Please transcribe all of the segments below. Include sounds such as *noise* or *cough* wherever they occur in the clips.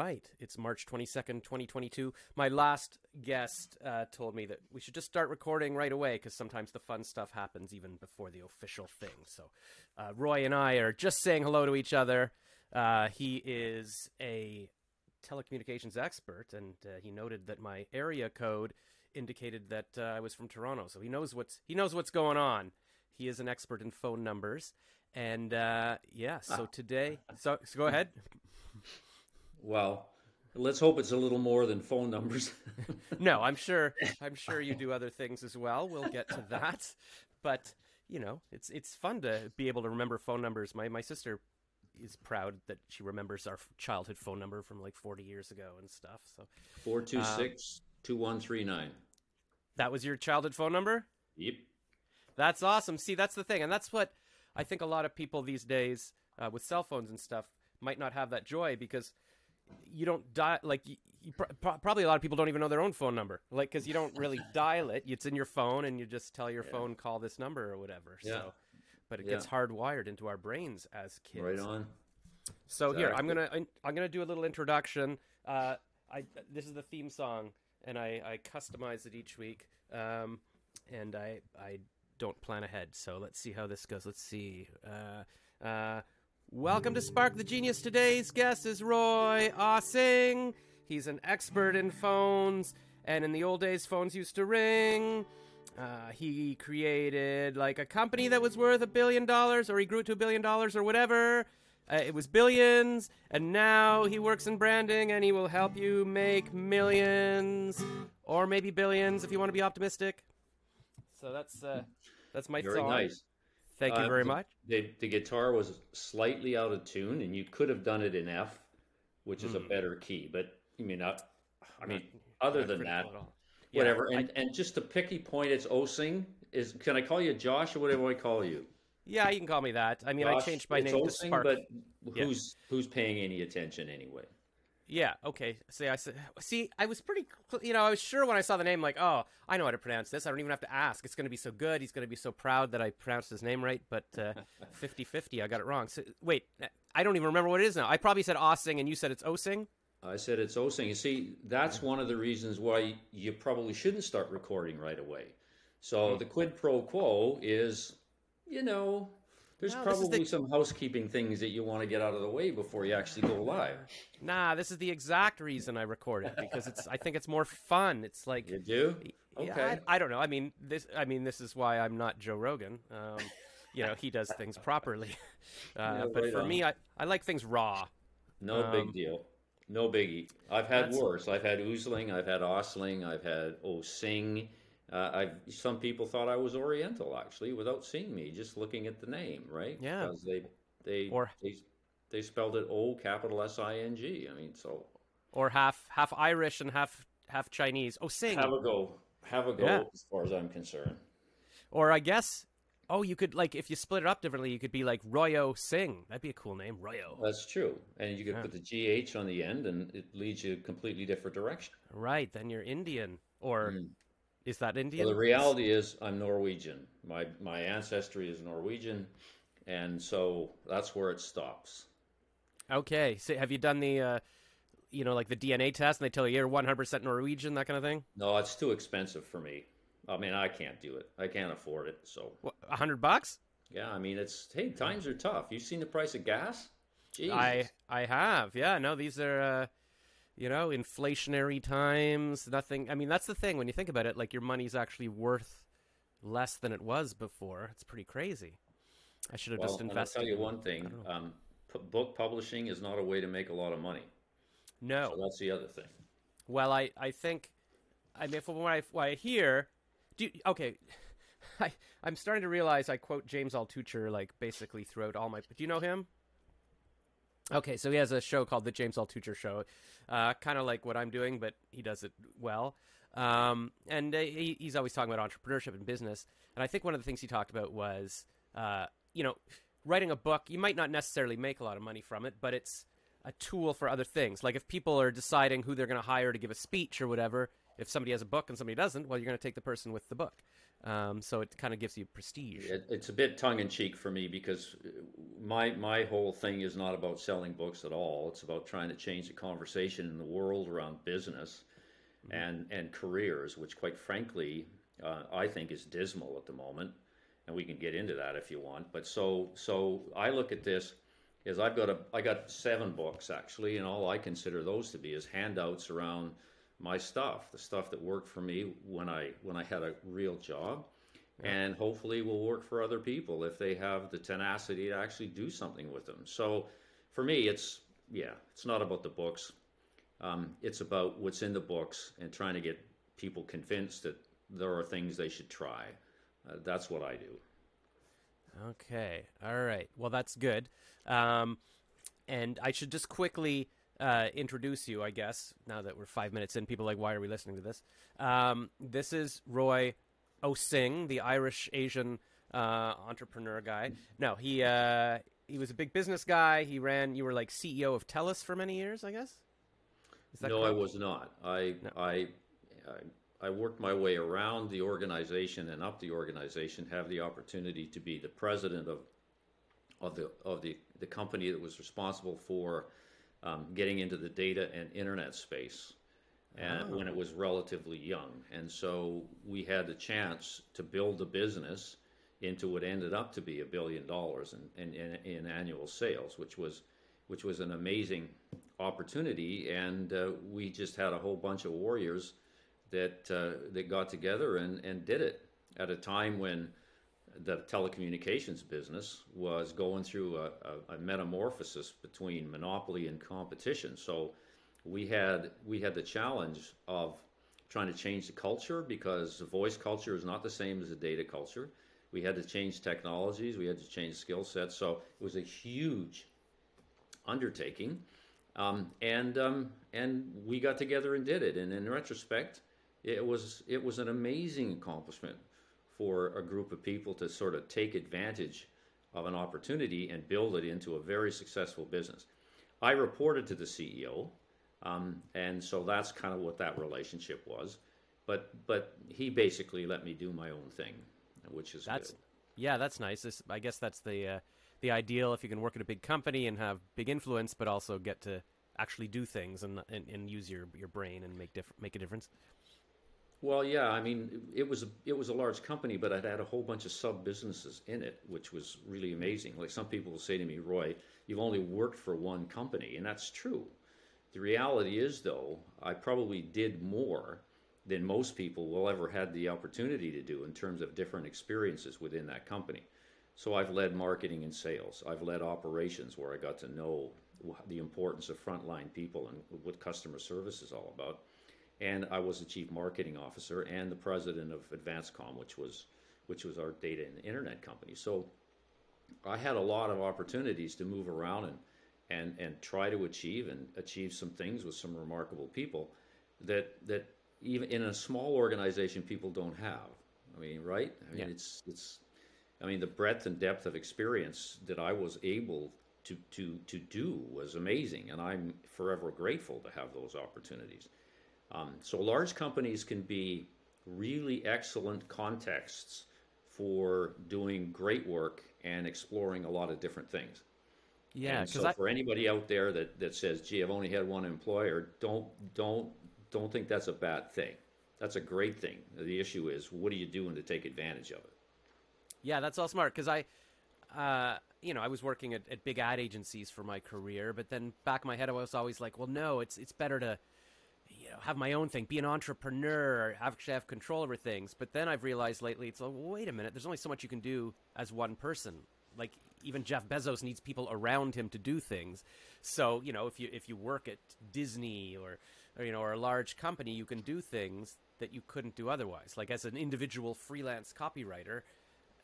right. It's March 22nd, 2022. My last guest uh, told me that we should just start recording right away because sometimes the fun stuff happens even before the official thing. So, uh, Roy and I are just saying hello to each other. Uh, he is a telecommunications expert, and uh, he noted that my area code indicated that uh, I was from Toronto. So he knows what's he knows what's going on. He is an expert in phone numbers, and uh, yeah. So today, so, so go ahead. *laughs* Well, let's hope it's a little more than phone numbers. *laughs* no, I'm sure. I'm sure you do other things as well. We'll get to that, but you know, it's it's fun to be able to remember phone numbers. My my sister is proud that she remembers our childhood phone number from like 40 years ago and stuff. So 426 2139. that was your childhood phone number. Yep. That's awesome. See, that's the thing, and that's what I think a lot of people these days uh, with cell phones and stuff might not have that joy because you don't dial like you, you pr- pro- probably a lot of people don't even know their own phone number like because you don't really *laughs* dial it. It's in your phone and you just tell your phone call this number or whatever. Yeah. so but it Yeah. gets hardwired into our brains as kids. Right on. so here i'm gonna i'm gonna do a little introduction. Uh i this is the theme song and i i customize it each week um and i i don't plan ahead. So let's see how this goes. Let's see. Uh uh welcome to spark the genius today's guest is roy ossing he's an expert in phones and in the old days phones used to ring uh, he created like a company that was worth a billion dollars, or he grew it to a billion dollars, or whatever. Uh, it was billions, and now he works in branding, and he will help you make millions, or maybe billions if you want to be optimistic. So that's uh, that's my Very song. nice. Thank you Uh, very the- much. The, the guitar was slightly out of tune, and you could have done it in F, which is a better key. But I mean, I, I mean, other Not than that, at all. Yeah, whatever. I- And and just to picky point, it's Osing. Is can I call you Josh or whatever I call you? yeah, you can call me that. I mean, I changed my it's name to Osing, Spark. but Yeah. who's who's paying any attention anyway? Yeah. Okay. See, I. See, I was pretty. You know, I was sure when I saw the name, like, oh, I know how to pronounce this. I don't even have to ask. It's going to be so good. He's going to be so proud that I pronounced his name right. But uh, *laughs* 50-50, I got it wrong. So wait, I don't even remember what it is now. I probably said Ossing, and you said it's Osing. I said it's Osing. You see, that's one of the reasons why you probably shouldn't start recording right away. So the quid pro quo is, you know, there's No, is the- probably some housekeeping things that you want to get out of the way before you actually go live. Nah, this is the exact reason I recorded because it's. I think it's more fun. It's like. You do? Yeah, Okay. I, I don't know. I mean, this. I mean, this is why I'm not Joe Rogan. Um, you know, he does things properly. *laughs* Uh, Yeah, but for on. me, I, I like things raw. No Um, big deal. No biggie. I've had worse. I've had oozling. I've had osling. I've had osing. Uh, I've some people thought I was Oriental actually without seeing me, just looking at the name, right? Yeah. Because they they Or- they they spelled it O capital S I N G. I mean, so Or half half Irish and half half Chinese. Oh, sing. have a go. Have a go Yeah. as far as I'm concerned. Or I guess, oh, you could like if you split it up differently, you could be like Royo Singh. That'd be a cool name, Royo. That's true. And you could Yeah. put the GH on the end and it leads you a completely different direction. Right, then you're Indian. Or Mm. Is that Indian? Well, the reality is, I'm Norwegian. My my ancestry is Norwegian, and so that's where it stops. Okay, so have you done the, uh, you know, like the DNA test, and they tell you you're 100% Norwegian, that kind of thing? No, it's too expensive for me. I mean, I can't do it. I can't afford it. So a hundred bucks? yeah, I mean, it's hey, times are tough. You've seen the price of gas? Jesus. I I have. Yeah, no, these are, uh, you know, inflationary times. Nothing. I mean, that's the thing when you think about it. Like your money's actually worth less than it was before. It's pretty crazy. I should have well, just and I'll tell you in- one thing: um, p- book publishing is not a way to make a lot of money. No. So that's the other thing. Well, I, I think, I mean, from what I, what I hear, do you, okay, *laughs* I, I'm starting to realize I quote James Altucher like basically throughout all my. Do you know him? Okay, so he has a show called the James Altucher Show, uh, kind of like what I'm doing, but he does it well. Um, and uh, he, he's always talking about entrepreneurship and business. And I think one of the things he talked about was, uh, you know, writing a book. You might not necessarily make a lot of money from it, but it's a tool for other things. Like if people are deciding who they're going to hire to give a speech or whatever, if somebody has a book and somebody doesn't, well, you're going to take the person with the book. Um, so it kind of gives you prestige. It, it's a bit tongue in cheek for me because my my whole thing is not about selling books at all. It's about trying to change the conversation in the world around business mm-hmm. and and careers, which, quite frankly, uh, I think is dismal at the moment. And we can get into that if you want. But so so I look at this as I've got a I got seven books actually, and all I consider those to be is handouts around my stuff, the stuff that worked for me when I when I had a real job, yeah. and hopefully will work for other people if they have the tenacity to actually do something with them. So, for me, it's yeah, it's not about the books. Um, it's about what's in the books and trying to get people convinced that there are things they should try. Uh, that's what I do. Okay. All right. Well, that's good. Um, and I should just quickly uh, introduce you, I guess, now that we're five minutes in. People like, why are we listening to this? Um, this is Roy Osing, the Irish Asian uh, entrepreneur guy. No, he uh, he was a big business guy. He ran. You were like CEO of TELUS for many years, I guess. no, correct? I was not. I, no. I I I worked my way around the organization and up the organization. Have the opportunity to be the president of of the of the the company that was responsible for um, getting into the data and internet space and oh. when it was relatively young. And so we had the chance to build a business into what ended up to be a billion dollars in, in, in, in annual sales, which was which was an amazing opportunity. And uh, we just had a whole bunch of warriors that uh, that got together and, and did it at a time when the telecommunications business was going through a, a, a, metamorphosis between monopoly and competition. So we had we had the challenge of trying to change the culture because the voice culture is not the same as the data culture. We had to change technologies. We had to change skill sets. So it was a huge undertaking, um, and um, and we got together and did it. And in retrospect, it was it was an amazing accomplishment for a group of people to sort of take advantage of an opportunity and build it into a very successful business. I reported to the CEO, um, and so that's kind of what that relationship was. But but he basically let me do my own thing, which is that's good. yeah, that's nice. This, I guess that's the uh, the ideal if you can work at a big company and have big influence, but also get to actually do things and and, and use your your brain and make diff- make a difference. Well, yeah, I mean, it was a, it was a large company, but it had a whole bunch of sub businesses in it, which was really amazing. Like some people will say to me, Roy, you've only worked for one company, and that's true. The reality is, though, I probably did more than most people will ever had the opportunity to do in terms of different experiences within that company. So I've led marketing and sales. I've led operations where I got to know the importance of frontline people and what customer service is all about and I was the chief marketing officer and the president of AdvanceComm, which was which was our data and internet company. So I had a lot of opportunities to move around and and and try to achieve and achieve some things with some remarkable people that that even in a small organization people don't have. I mean, right? I mean, yeah. it's it's I mean, the breadth and depth of experience that I was able to to to do was amazing, and I'm forever grateful to have those opportunities. Um, so large companies can be really excellent contexts for doing great work and exploring a lot of different things. Yeah. so I... for anybody out there that, that says, "Gee, I've only had one employer," don't don't don't think that's a bad thing. That's a great thing. The issue is, what are you doing to take advantage of it? Yeah, that's all smart because I, uh, you know, I was working at, at big ad agencies for my career, but then back in my head, I was always like, well, no, it's it's better to have my own thing, be an entrepreneur, actually have control over things. But then I've realized lately, it's like, wait a minute, there's only so much you can do as one person. Like even Jeff Bezos needs people around him to do things. So you know, if you if you work at Disney or, or you know or a large company, you can do things that you couldn't do otherwise. Like as an individual freelance copywriter,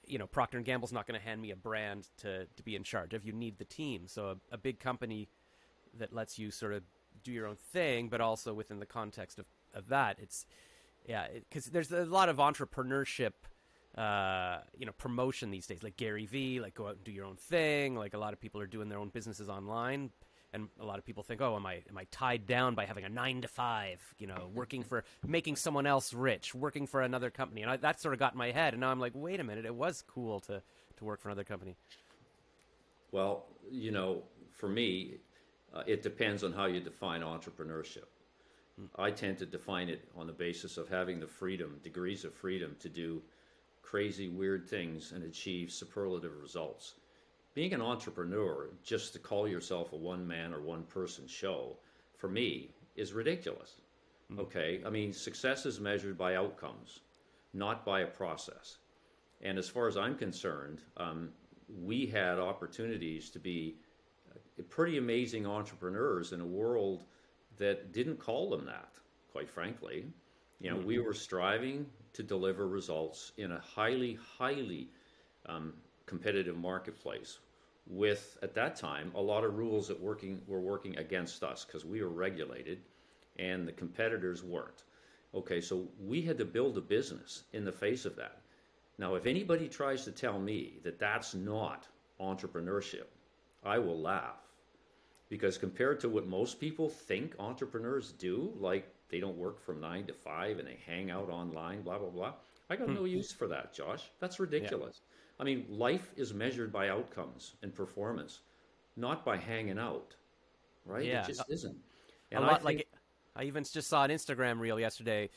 you know, Procter and Gamble's not going to hand me a brand to to be in charge of. You need the team. So a, a big company that lets you sort of do your own thing, but also within the context of, of that, it's yeah, because it, there's a lot of entrepreneurship, uh, you know, promotion these days, like Gary Vee, like go out and do your own thing. Like a lot of people are doing their own businesses online, and a lot of people think, oh, am I am I tied down by having a nine to five? You know, working for making someone else rich, working for another company, and I, that sort of got in my head. And now I'm like, wait a minute, it was cool to to work for another company. Well, you know, for me, uh, it depends on how you define entrepreneurship. Hmm. I tend to define it on the basis of having the freedom, degrees of freedom to do crazy, weird things and achieve superlative results. Being an entrepreneur, just to call yourself a one man or one person show, for me, is ridiculous. Mm. Okay? I mean, success is measured by outcomes, not by a process. And as far as I'm concerned, um, we had opportunities to be pretty amazing entrepreneurs in a world that didn't call them that, quite frankly. You know, mm-hmm. we were striving to deliver results in a highly, highly um, competitive marketplace with, at that time, a lot of rules that working were working against us because we were regulated and the competitors weren't. Okay, so we had to build a business in the face of that. Now, if anybody tries to tell me that that's not entrepreneurship, I will laugh. Because compared to what most people think entrepreneurs do, like they don't work from nine to five and they hang out online, blah, blah, blah, I got no hmm. use for that, Josh. That's ridiculous. Yeah. I mean, life is measured by outcomes and performance, not by hanging out, right? Yeah. It just isn't. And a lot think, like I even just saw an Instagram reel yesterday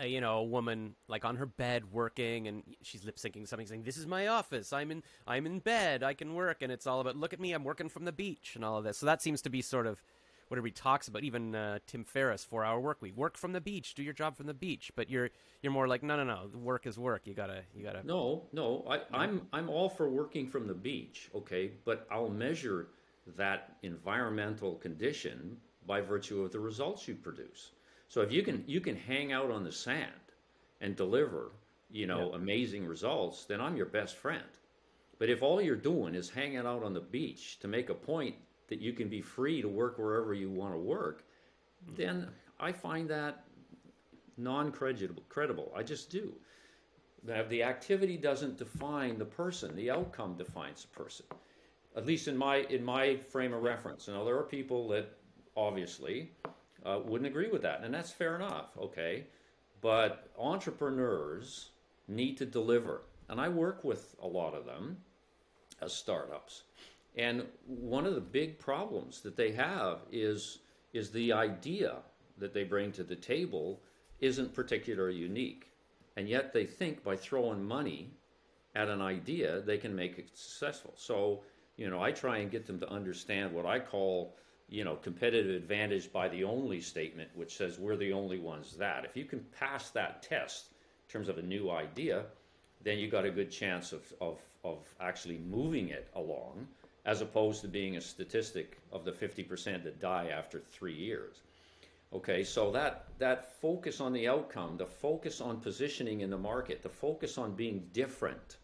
uh, you know, a woman like on her bed working, and she's lip syncing something, saying, "This is my office. I'm in. I'm in bed. I can work." And it's all about, "Look at me. I'm working from the beach," and all of this. So that seems to be sort of what everybody talks about. Even uh, Tim Ferriss, Four Hour Work Week, work from the beach, do your job from the beach. But you're you're more like, no, no, no. Work is work. You gotta you gotta. No, no. I, I'm I'm all for working from the beach. Okay, but I'll measure that environmental condition by virtue of the results you produce. So if you can you can hang out on the sand and deliver, you know, yeah. amazing results, then I'm your best friend. But if all you're doing is hanging out on the beach to make a point that you can be free to work wherever you want to work, hmm. then I find that non-credible. Credible. I just do. The activity doesn't define the person. The outcome defines the person. At least in my in my frame of reference. Now there are people that obviously uh, wouldn't agree with that, and that's fair enough. Okay, but entrepreneurs need to deliver, and I work with a lot of them as startups. And one of the big problems that they have is is the idea that they bring to the table isn't particularly unique. And yet they think by throwing money at an idea, they can make it successful. So, you know, I try and get them to understand what I call you know, competitive advantage by the only statement, which says we're the only ones that. If you can pass that test in terms of a new idea, then you got a good chance of, of, of actually moving it along, as opposed to being a statistic of the 50% that die after three years. Okay, so that, that focus on the outcome, the focus on positioning in the market, the focus on being different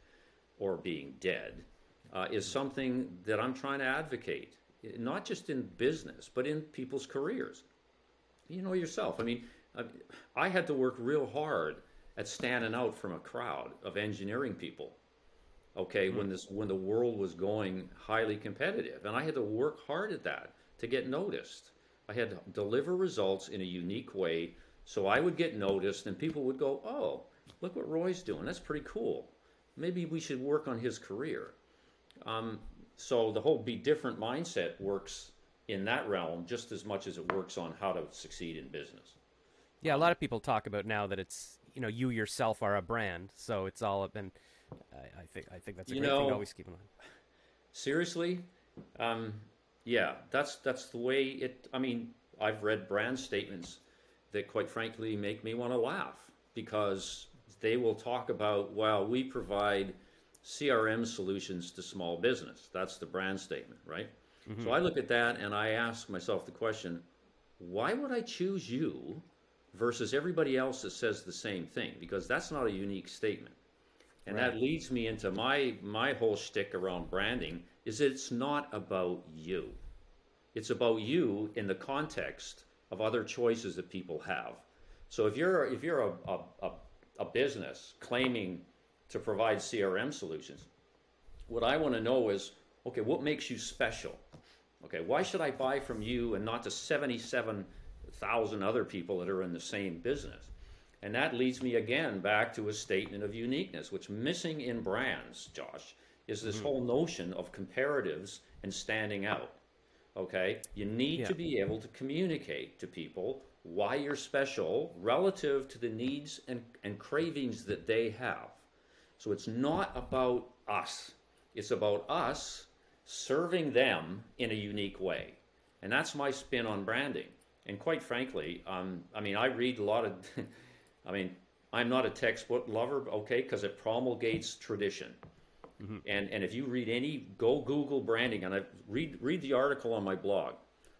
or being dead, uh, is something that I'm trying to advocate not just in business, but in people's careers. You know yourself. I mean, I had to work real hard at standing out from a crowd of engineering people. Okay, mm-hmm. when this when the world was going highly competitive, and I had to work hard at that to get noticed. I had to deliver results in a unique way so I would get noticed, and people would go, "Oh, look what Roy's doing. That's pretty cool. Maybe we should work on his career." Um, so the whole be different mindset works in that realm just as much as it works on how to succeed in business. Yeah, a lot of people talk about now that it's you know you yourself are a brand, so it's all been. I, I think I think that's a you great know, thing to always keep in mind. Seriously, um, yeah, that's that's the way it. I mean, I've read brand statements that, quite frankly, make me want to laugh because they will talk about, well, we provide CRM solutions to small business. That's the brand statement, right? Mm-hmm. So I look at that and I ask myself the question why would I choose you versus everybody else that says the same thing? Because that's not a unique statement. And right. that leads me into my my whole shtick around branding is it's not about you. It's about you in the context of other choices that people have. So if you're if you're a, a, a, a business claiming to provide CRM solutions. What I want to know is okay, what makes you special? Okay, why should I buy from you and not the 77,000 other people that are in the same business? And that leads me again back to a statement of uniqueness, which missing in brands, Josh, is this mm-hmm. whole notion of comparatives and standing out. Okay, you need yeah. to be able to communicate to people why you're special relative to the needs and, and cravings that they have. So it's not about us, it's about us serving them in a unique way. And that's my spin on branding. And quite frankly, um, I mean, I read a lot of, *laughs* I mean, I'm not a textbook lover, okay, because it promulgates tradition. Mm-hmm. And and if you read any, go Google branding, and I read read the article on my blog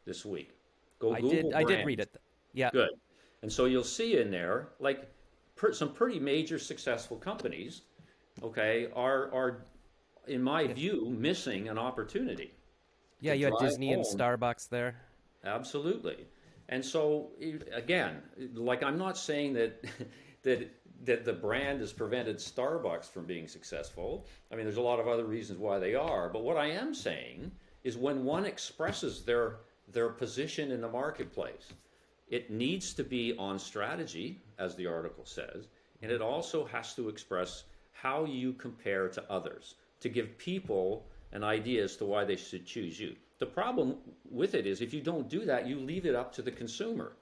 this week. Go I Google. Did, I did read it. Yeah. Good. And so you'll see in there like per, some pretty major successful companies, okay, are are in my view missing an opportunity. Yeah, you had Disney home. and Starbucks there. Absolutely. And so again, like I'm not saying that *laughs* that that the brand has prevented Starbucks from being successful. I mean, there's a lot of other reasons why they are. But what I am saying is when one expresses their their position in the marketplace, it needs to be on strategy, as the article says, and it also has to express how you compare to others to give people an idea as to why they should choose you. The problem with it is if you don't do that, you leave it up to the consumer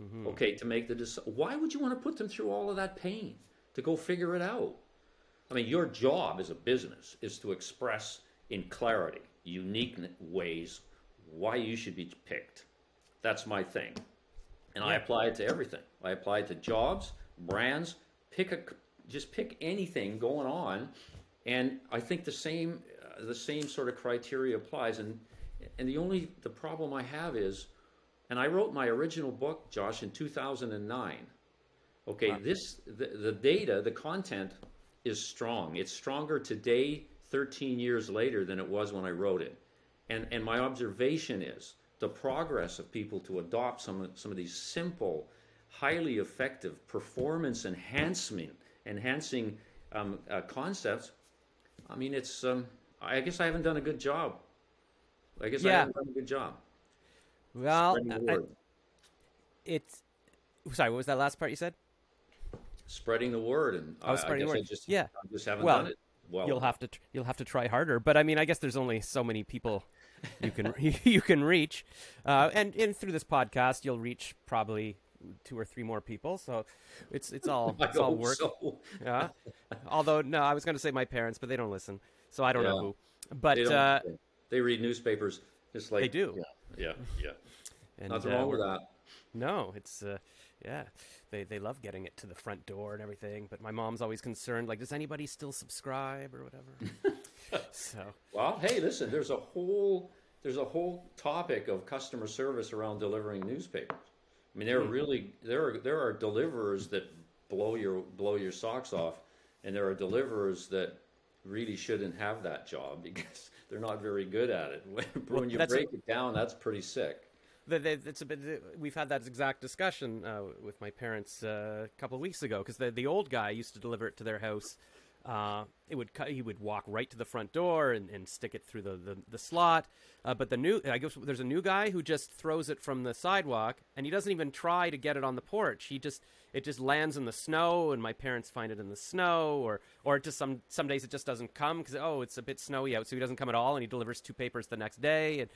mm-hmm. okay, to make the decision. Why would you want to put them through all of that pain to go figure it out? I mean, your job as a business is to express in clarity, unique ways why you should be picked. That's my thing. And yeah. I apply it to everything. I apply it to jobs, brands, pick a just pick anything going on and I think the same uh, the same sort of criteria applies and and the only the problem I have is and I wrote my original book, Josh, in 2009. Okay, wow. this the, the data, the content is strong. It's stronger today, 13 years later, than it was when I wrote it. And and my observation is the progress of people to adopt some of, some of these simple, highly effective performance enhancement enhancing um, uh, concepts. I mean, it's. Um, I guess I haven't done a good job. I guess yeah. I haven't done a good job. Well, I, it's sorry. What was that last part you said? Spreading the word, and oh, spreading the word. just, yeah, I just haven't well, done it. Well, you'll have to you'll have to try harder. But I mean, I guess there's only so many people you can *laughs* you can reach, uh, and and through this podcast, you'll reach probably two or three more people. So it's it's *laughs* all it's all work. So. *laughs* Yeah. Although no, I was going to say my parents, but they don't listen, so I don't yeah. know who. But they, uh, they read newspapers just like they do. Yeah, yeah, yeah. And, Nothing uh, wrong with that. No, it's uh, yeah. They they love getting it to the front door and everything. But my mom's always concerned. Like, does anybody still subscribe or whatever? *laughs* so well, hey, listen. There's a whole there's a whole topic of customer service around delivering newspapers. I mean, there are hmm. really there are there are deliverers that blow your blow your socks off, and there are deliverers that really shouldn't have that job *laughs* because they're not very good at it. *laughs* When, well, you break a, it down, that's pretty sick. it's a bit. We've had that exact discussion uh, with my parents uh, a couple of weeks ago because the the old guy used to deliver it to their house. Uh, it would cut, he would walk right to the front door and, and stick it through the the, the slot. Uh, but the new I guess there's a new guy who just throws it from the sidewalk and he doesn't even try to get it on the porch. He just it just lands in the snow and my parents find it in the snow or or just some some days it just doesn't come because oh it's a bit snowy out so he doesn't come at all and he delivers two papers the next day and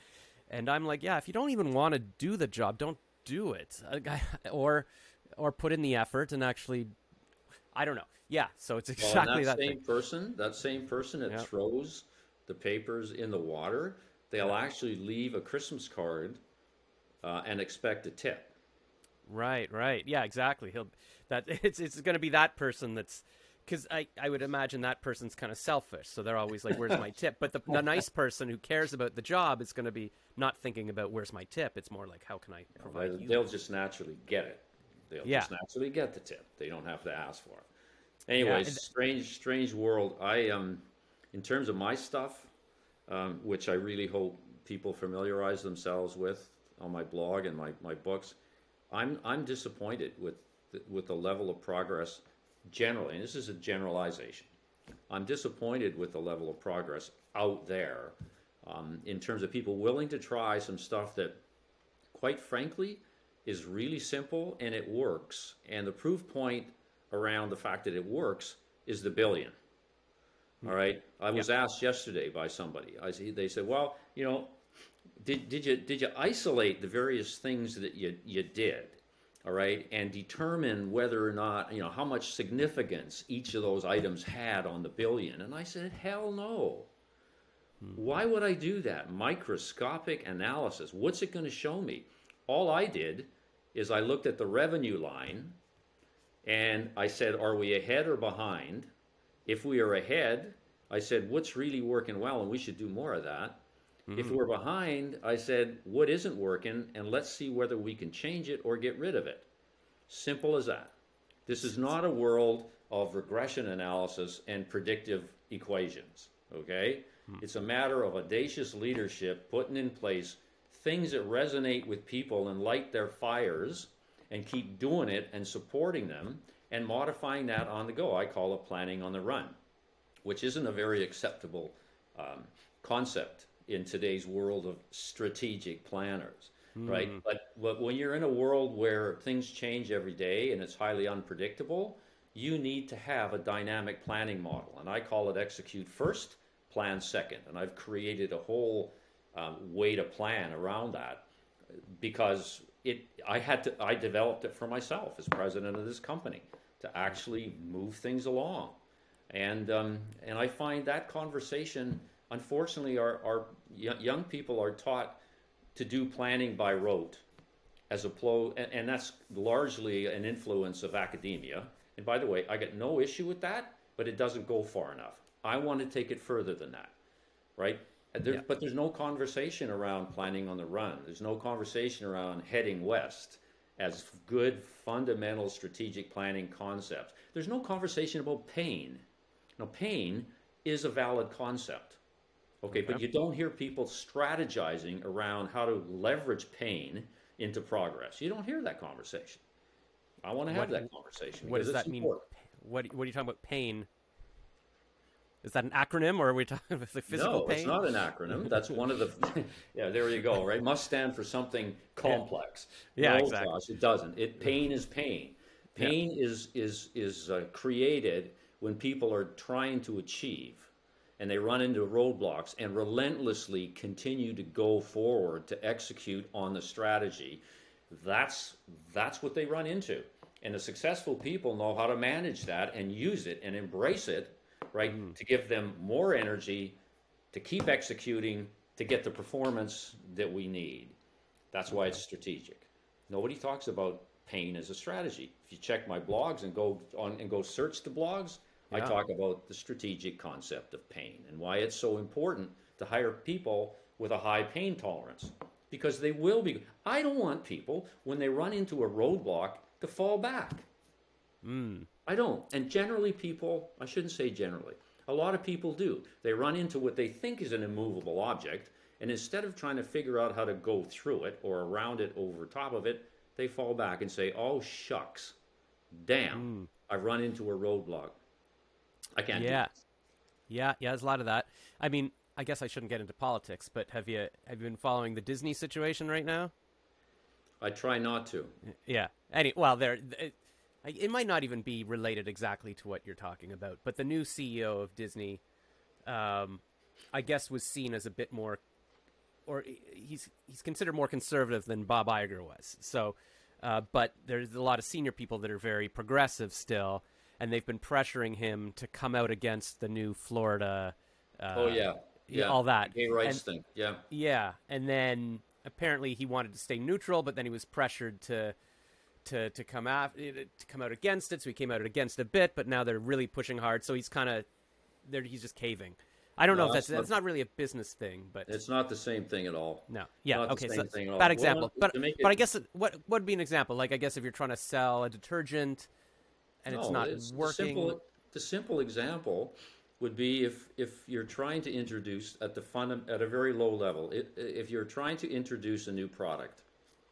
and i'm like yeah if you don't even want to do the job don't do it *laughs* or or put in the effort and actually i don't know yeah so it's *laughs* exactly well, that, that, same thing. person that same person that yep. throws the papers in the water they'll actually leave a christmas card uh, and expect a tip Right, right. Yeah, exactly. He'll that *laughs* it's it's going to be that person that's because I, I would imagine that person's kind of selfish, so they're always like, "Where's my tip?" But the, the nice *laughs* person who cares about the job is going to be not thinking about "Where's my tip?" It's more like, "How can I provide?" They'll, they'll just naturally get it. They'll yeah. just naturally get the tip. They don't have to ask for it. Anyways, yeah, strange, strange world. I um, in terms of my stuff, um, which I really hope people familiarize themselves with on my blog and my my books I'm I'm disappointed with the, with the level of progress generally, and this is a generalization. I'm disappointed with the level of progress out there um, in terms of people willing to try some stuff that, quite frankly, is really simple and it works. And the proof point around the fact that it works is the billion. All right. I was yeah. asked yesterday by somebody. I see they said, "Well, you know, did did you did you isolate the various things that you you did, all right, and determine whether or not you know how much significance each of those items had on the billion? And I said, "Hell no." Hmm. Why would I do that? Microscopic analysis. What's it going to show me? All I did is I looked at the revenue line and I said, Are we ahead or behind? If we are ahead, I said, What's really working well? And we should do more of that. Mm-hmm. If we're behind, I said, What isn't working? And let's see whether we can change it or get rid of it. Simple as that. This is not a world of regression analysis and predictive equations. Okay? Mm-hmm. It's a matter of audacious leadership putting in place things that resonate with people and light their fires and keep doing it and supporting them and modifying that on the go. I call it planning on the run, which isn't a very acceptable um, concept in today's world of strategic planners, mm. right? But, but when you're in a world where things change every day and it's highly unpredictable, you need to have a dynamic planning model. And I call it execute first, plan second. And I've created a whole um, way to plan around that because it I had to I developed it for myself as president of this company to actually move things along, and um, and I find that conversation unfortunately our, our young people are taught to do planning by rote as a plo and, and that's largely an influence of academia. And by the way I got no issue with that but it doesn't go far enough. I want to take it further than that right yeah. But there's no conversation around planning on the run. There's no conversation around heading west as good fundamental strategic planning concepts. There's no conversation about pain. Now, pain is a valid concept. Okay, okay, but you don't hear people strategizing around how to leverage pain into progress. You don't hear that conversation. I want to have what, that conversation. What does that mean? What, what are you talking about? Pain is that an acronym, or are we talking *laughs* about the physical no, pain? No, it's not an acronym. That's one of the. *laughs* yeah, there you go. Right, must stand for something complex. Yeah, no, exactly. Josh, it doesn't. It pain is pain. Pain yeah. is is is uh, created when people are trying to achieve, and they run into roadblocks and relentlessly continue to go forward to execute on the strategy. That's that's what they run into, and the successful people know how to manage that and use it and embrace it right? Mm. To give them more energy to keep executing to get the performance that we need. That's why it's strategic. Nobody talks about pain as a strategy. If you check my blogs and go on and go search the blogs, yeah. I talk about the strategic concept of pain and why it's so important to hire people with a high pain tolerance because they will be. I don't want people when they run into a roadblock to fall back. Mm. I don't. And generally, people, I shouldn't say generally, a lot of people do. They run into what they think is an immovable object, and instead of trying to figure out how to go through it or around it, over top of it, they fall back and say, oh, shucks, damn, mm. I've run into a roadblock. I can't yeah. Yeah, yeah, there's a lot of that. I mean, I guess I shouldn't get into politics, but have you have you been following the Disney situation right now? I try not to. Yeah. Any well, there it might not even be related exactly to what you're talking about, but the new CEO of Disney, um, I guess, was seen as a bit more, or he's he's considered more conservative than Bob Iger was. So, uh, but there's a lot of senior people that are very progressive still, and they've been pressuring him to come out against the new Florida. Uh, oh yeah, yeah, all that gay rights and, thing. Yeah, yeah, and then apparently he wanted to stay neutral, but then he was pressured to to to come out eh, to come out against it. So he came out against a bit, but now they're really pushing hard. So he's kind of there. He's just caving. I don't no, know if that's that's, that's not, really a business thing, but it's not the same thing at all. No, yeah, okay, so bad example. Well, but it... but I guess what would be an example? Like I guess if you're trying to sell a detergent and no, it's not it's working. The simple, the simple example would be if if you're trying to introduce at the fund at a very low level, it, if you're trying to introduce a new product.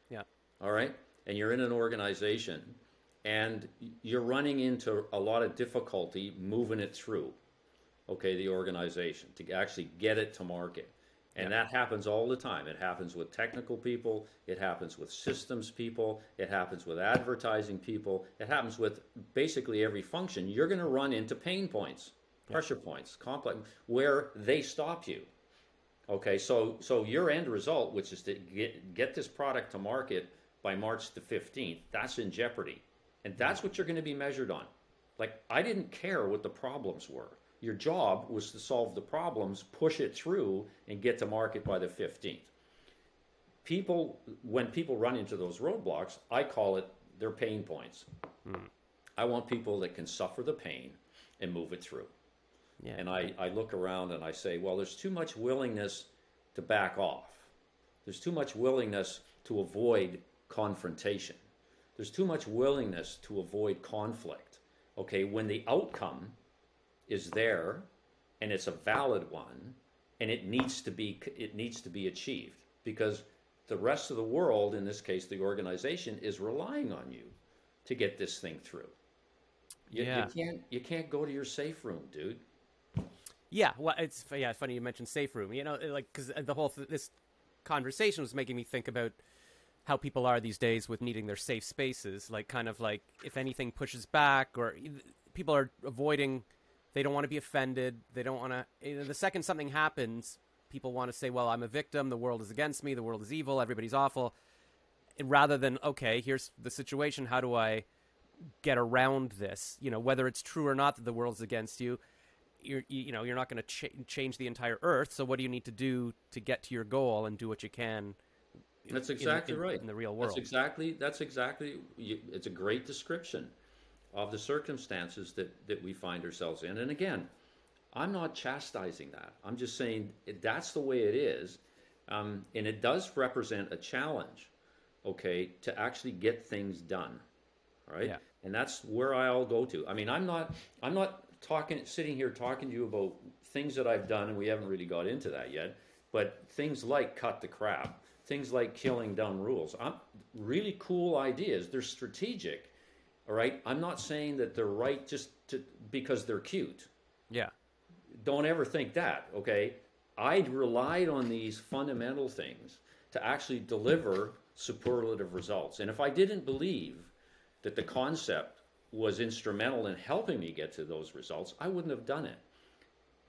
Yeah. All right and you're in an organization and you're running into a lot of difficulty moving it through, okay, the organization to actually get it to market. And yeah. that happens all the time. It happens with technical people, it happens with systems people, it happens with advertising people, it happens with basically every function. You're going to run into pain points, pressure yeah. points, complex where they stop you. Okay, so so your end result, which is to get get this product to market by March the 15th, that's in jeopardy. And that's what you're going to be measured on. Like I didn't care what the problems were. Your job was to solve the problems, push it through, and get to market by the 15th. People, when people run into those roadblocks, I call it their pain points. Hmm. I want people that can suffer the pain and move it through. Yeah. And I, I look around and I say, well, there's too much willingness to back off. There's too much willingness to avoid confrontation. There's too much willingness to avoid conflict. Okay, when the outcome is there and it's a valid one and it needs to be it needs to be achieved because the rest of the world in this case the organization is relying on you to get this thing through you, yeah. you can't you can't go to your safe room dude yeah well it's yeah funny you mentioned safe room you know like because the whole this conversation was making me think about how people are these days with needing their safe spaces like kind of like if anything pushes back or people are avoiding they don't want to be offended. They don't want to. The second something happens, people want to say, "Well, I'm a victim. The world is against me. The world is evil. Everybody's awful." And rather than, "Okay, here's the situation. How do I get around this?" You know, whether it's true or not that the world's against you, you're you know you're not going to ch- change the entire Earth. So what do you need to do to get to your goal and do what you can? That's exactly in, in, right in the real world. That's exactly that's exactly. It's a great description of the circumstances that, that we find ourselves in. And again, I'm not chastising that. I'm just saying that's the way it is. Um, and it does represent a challenge, okay, to actually get things done, right? Yeah. And that's where I'll go to. I mean, I'm not, I'm not talking, sitting here talking to you about things that I've done, and we haven't really got into that yet. But things like cut the crap, things like killing dumb rules, I'm, really cool ideas. They're strategic, all right. I'm not saying that they're right just to, because they're cute. Yeah. Don't ever think that. Okay. I relied on these fundamental things to actually deliver superlative results. And if I didn't believe that the concept was instrumental in helping me get to those results, I wouldn't have done it.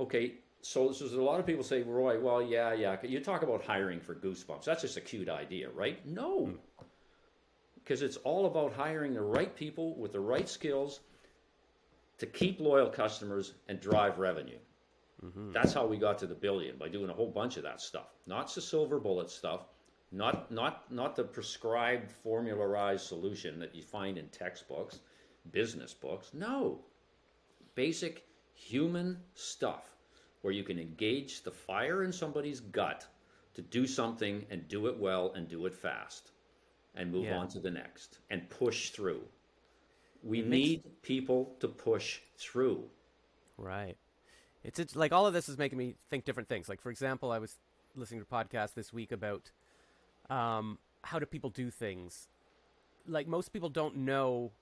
Okay, so, a lot of people say, Roy, well, yeah, yeah. You talk about hiring for goosebumps. That's just a cute idea, right? No. Hmm because it's all about hiring the right people with the right skills to keep loyal customers and drive revenue. Mm-hmm. That's how we got to the billion by doing a whole bunch of that stuff. Not the silver bullet stuff, not not not the prescribed formularized solution that you find in textbooks, business books. No. Basic human stuff where you can engage the fire in somebody's gut to do something and do it well and do it fast and move yeah. on to the next and push through. We need people to push through. Right. It's, it's like all of this is making me think different things. Like for example, I was listening to a podcast this week about um, how do people do things. Like most people don't know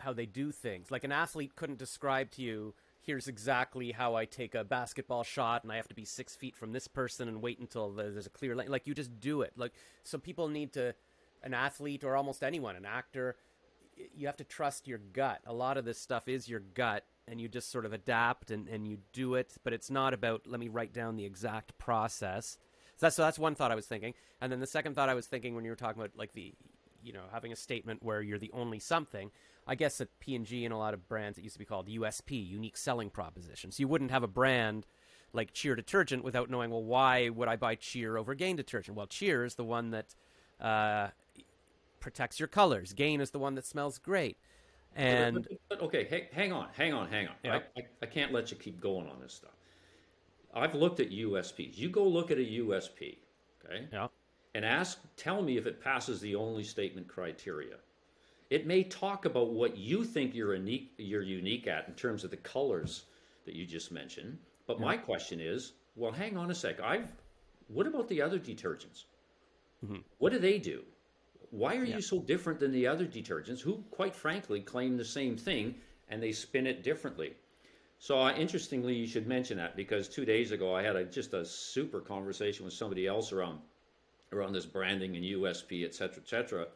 how they do things. Like an athlete couldn't describe to you, here's exactly how I take a basketball shot, and I have to be six feet from this person and wait until there's a clear lane. Like you just do it. Like so, people need to an athlete or almost anyone, an actor, you have to trust your gut. A lot of this stuff is your gut, and you just sort of adapt and, and you do it. But it's not about let me write down the exact process. So that's so that's one thought I was thinking, and then the second thought I was thinking when you were talking about like the, you know, having a statement where you're the only something. I guess at P and G and a lot of brands, it used to be called USP, unique selling proposition. So you wouldn't have a brand like Cheer detergent without knowing, well, why would I buy Cheer over Gain detergent? Well, Cheer is the one that uh, protects your colors. Gain is the one that smells great. And but, but, okay, hang on, hang on, hang on. Yeah. I, I, I can't let you keep going on this stuff. I've looked at USPs. You go look at a USP, okay? Yeah. And ask, tell me if it passes the only statement criteria. It may talk about what you think you're unique, you're unique at in terms of the colors that you just mentioned. But yeah. my question is, well, hang on a sec. I've. What about the other detergents? Mm-hmm. What do they do? Why are yeah. you so different than the other detergents who, quite frankly, claim the same thing and they spin it differently? So uh, interestingly, you should mention that because two days ago I had a, just a super conversation with somebody else around around this branding and USP, et cetera, et cetera.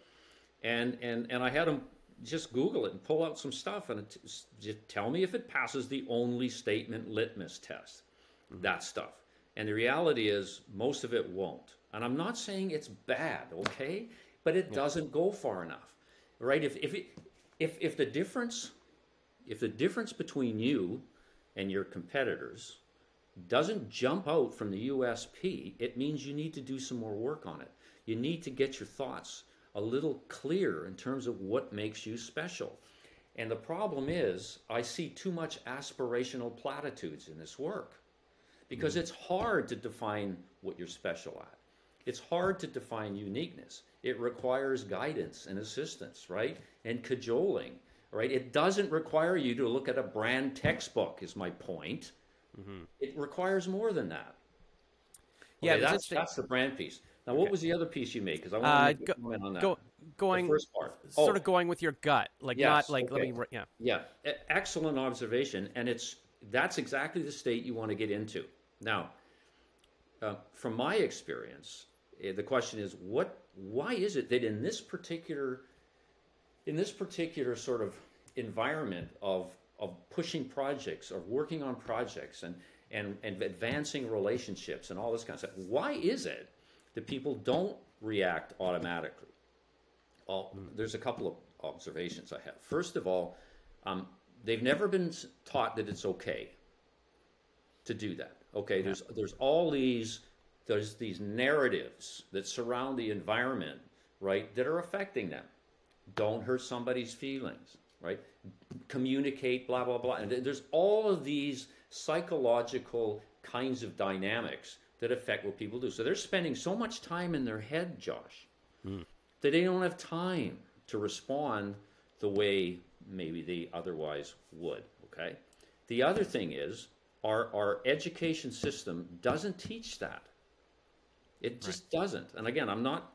And and and I had them just Google it and pull out some stuff and just tell me if it passes the only statement litmus test. Mm-hmm. That stuff. And the reality is most of it won't. And I'm not saying it's bad, okay? But it yeah. doesn't go far enough. Right? If if it, if if the difference if the difference between you and your competitors doesn't jump out from the USP, it means you need to do some more work on it. You need to get your thoughts a little clearer in terms of what makes you special. And the problem is, I see too much aspirational platitudes in this work because mm. it's hard to define what you're special at. It's hard to define uniqueness. It requires guidance and assistance, right? And cajoling right? It doesn't require you to look at a brand textbook, is my point. Mm-hmm. It requires more than that. Okay, yeah, that's, that's the brand piece. Now, what okay. was the other piece you made? Because I want uh, to go, comment on that. Go, going the first part, oh. sort of going with your gut, like yes, not like okay. let me, yeah, yeah. Excellent observation, and it's that's exactly the state you want to get into. Now, uh, from my experience, eh, the question is, what? Why is it that in this particular in this particular sort of environment of of pushing projects, of working on projects, and and and advancing relationships, and all this kind of stuff. Why is it that people don't react automatically? Well, mm. there's a couple of observations I have. First of all, um, they've never been taught that it's okay to do that. Okay, there's there's all these there's these narratives that surround the environment, right, that are affecting them don't hurt somebody's feelings, right? Communicate, blah, blah, blah. And there's all of these psychological kinds of dynamics that affect what people do. So they're spending so much time in their head, Josh, mm. that they don't have time to respond the way maybe they otherwise would, okay? The other thing is our, our education system doesn't teach that. It just right. doesn't. And again, I'm not,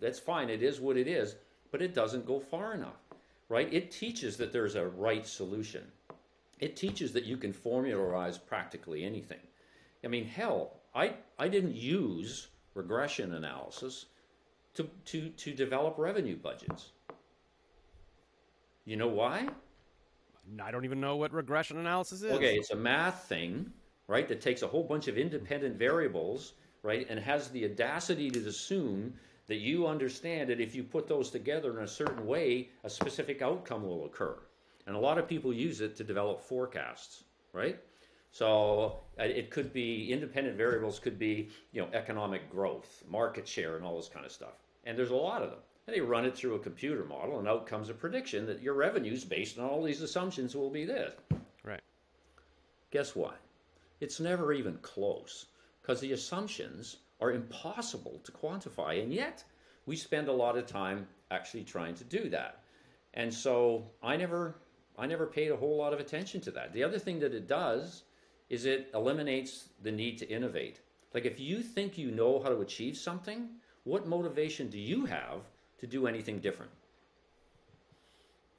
that's fine. It is what it is but it doesn't go far enough, right? It teaches that there's a right solution. It teaches that you can formularize practically anything. I mean, hell, I, I didn't use regression analysis to, to, to develop revenue budgets. You know why? I don't even know what regression analysis is. Okay, it's a math thing, right, that takes a whole bunch of independent variables, right, and has the audacity to assume that you understand that if you put those together in a certain way, a specific outcome will occur. And a lot of people use it to develop forecasts, right? So uh, it could be independent variables, could be you know economic growth, market share, and all this kind of stuff. And there's a lot of them. And they run it through a computer model, and out comes a prediction that your revenues, based on all these assumptions, will be this. Right. Guess what? It's never even close because the assumptions are impossible to quantify. And yet, we spend a lot of time actually trying to do that. And so I never I never paid a whole lot of attention to that. The other thing that it does is it eliminates the need to innovate. Like if you think you know how to achieve something, what motivation do you have to do anything different?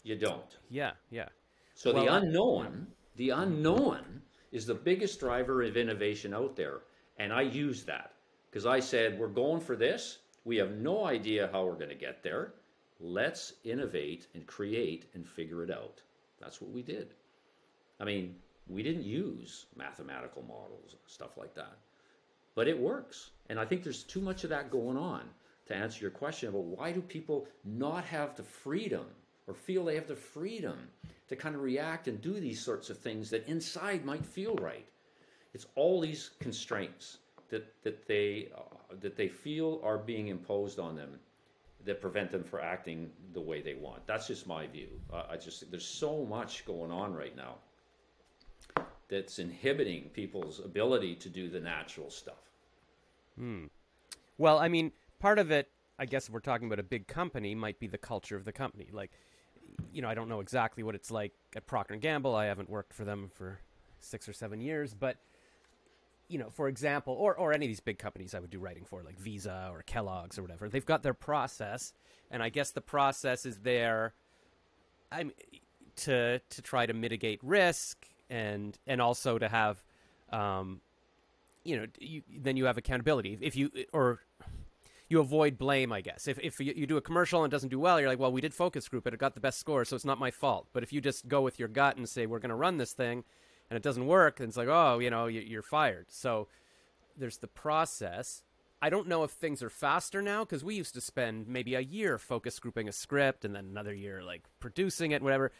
You don't. Yeah, yeah. So well, the unknown, the unknown is the biggest driver of innovation out there, and I use that because I said, we're going for this. We have no idea how we're going to get there. Let's innovate and create and figure it out. That's what we did. I mean, we didn't use mathematical models, stuff like that. But it works. And I think there's too much of that going on to answer your question about why do people not have the freedom or feel they have the freedom to kind of react and do these sorts of things that inside might feel right. It's all these constraints that that they uh, that they feel are being imposed on them that prevent them from acting the way they want. That's just my view. Uh, I just there's so much going on right now that's inhibiting people's ability to do the natural stuff. Hmm. Well, I mean, part of it, I guess, if we're talking about a big company, might be the culture of the company. Like, you know, I don't know exactly what it's like at Procter and Gamble. I haven't worked for them for six or seven years, but you know, for example, or, or any of these big companies I would do writing for, like Visa or Kellogg's or whatever, they've got their process, and I guess the process is there I'm, to to try to mitigate risk and and also to have, um, you know, you, then you have accountability. If you or you avoid blame, I guess. If if you, you do a commercial and it doesn't do well, you're like, well, we did focus group, it got the best score, so it's not my fault. But if you just go with your gut and say we're going to run this thing, and it doesn't work, then it's like, oh, you know, you're fired. So there's the process. I don't know if things are faster now because we used to spend maybe a year focus grouping a script and then another year like producing it, whatever.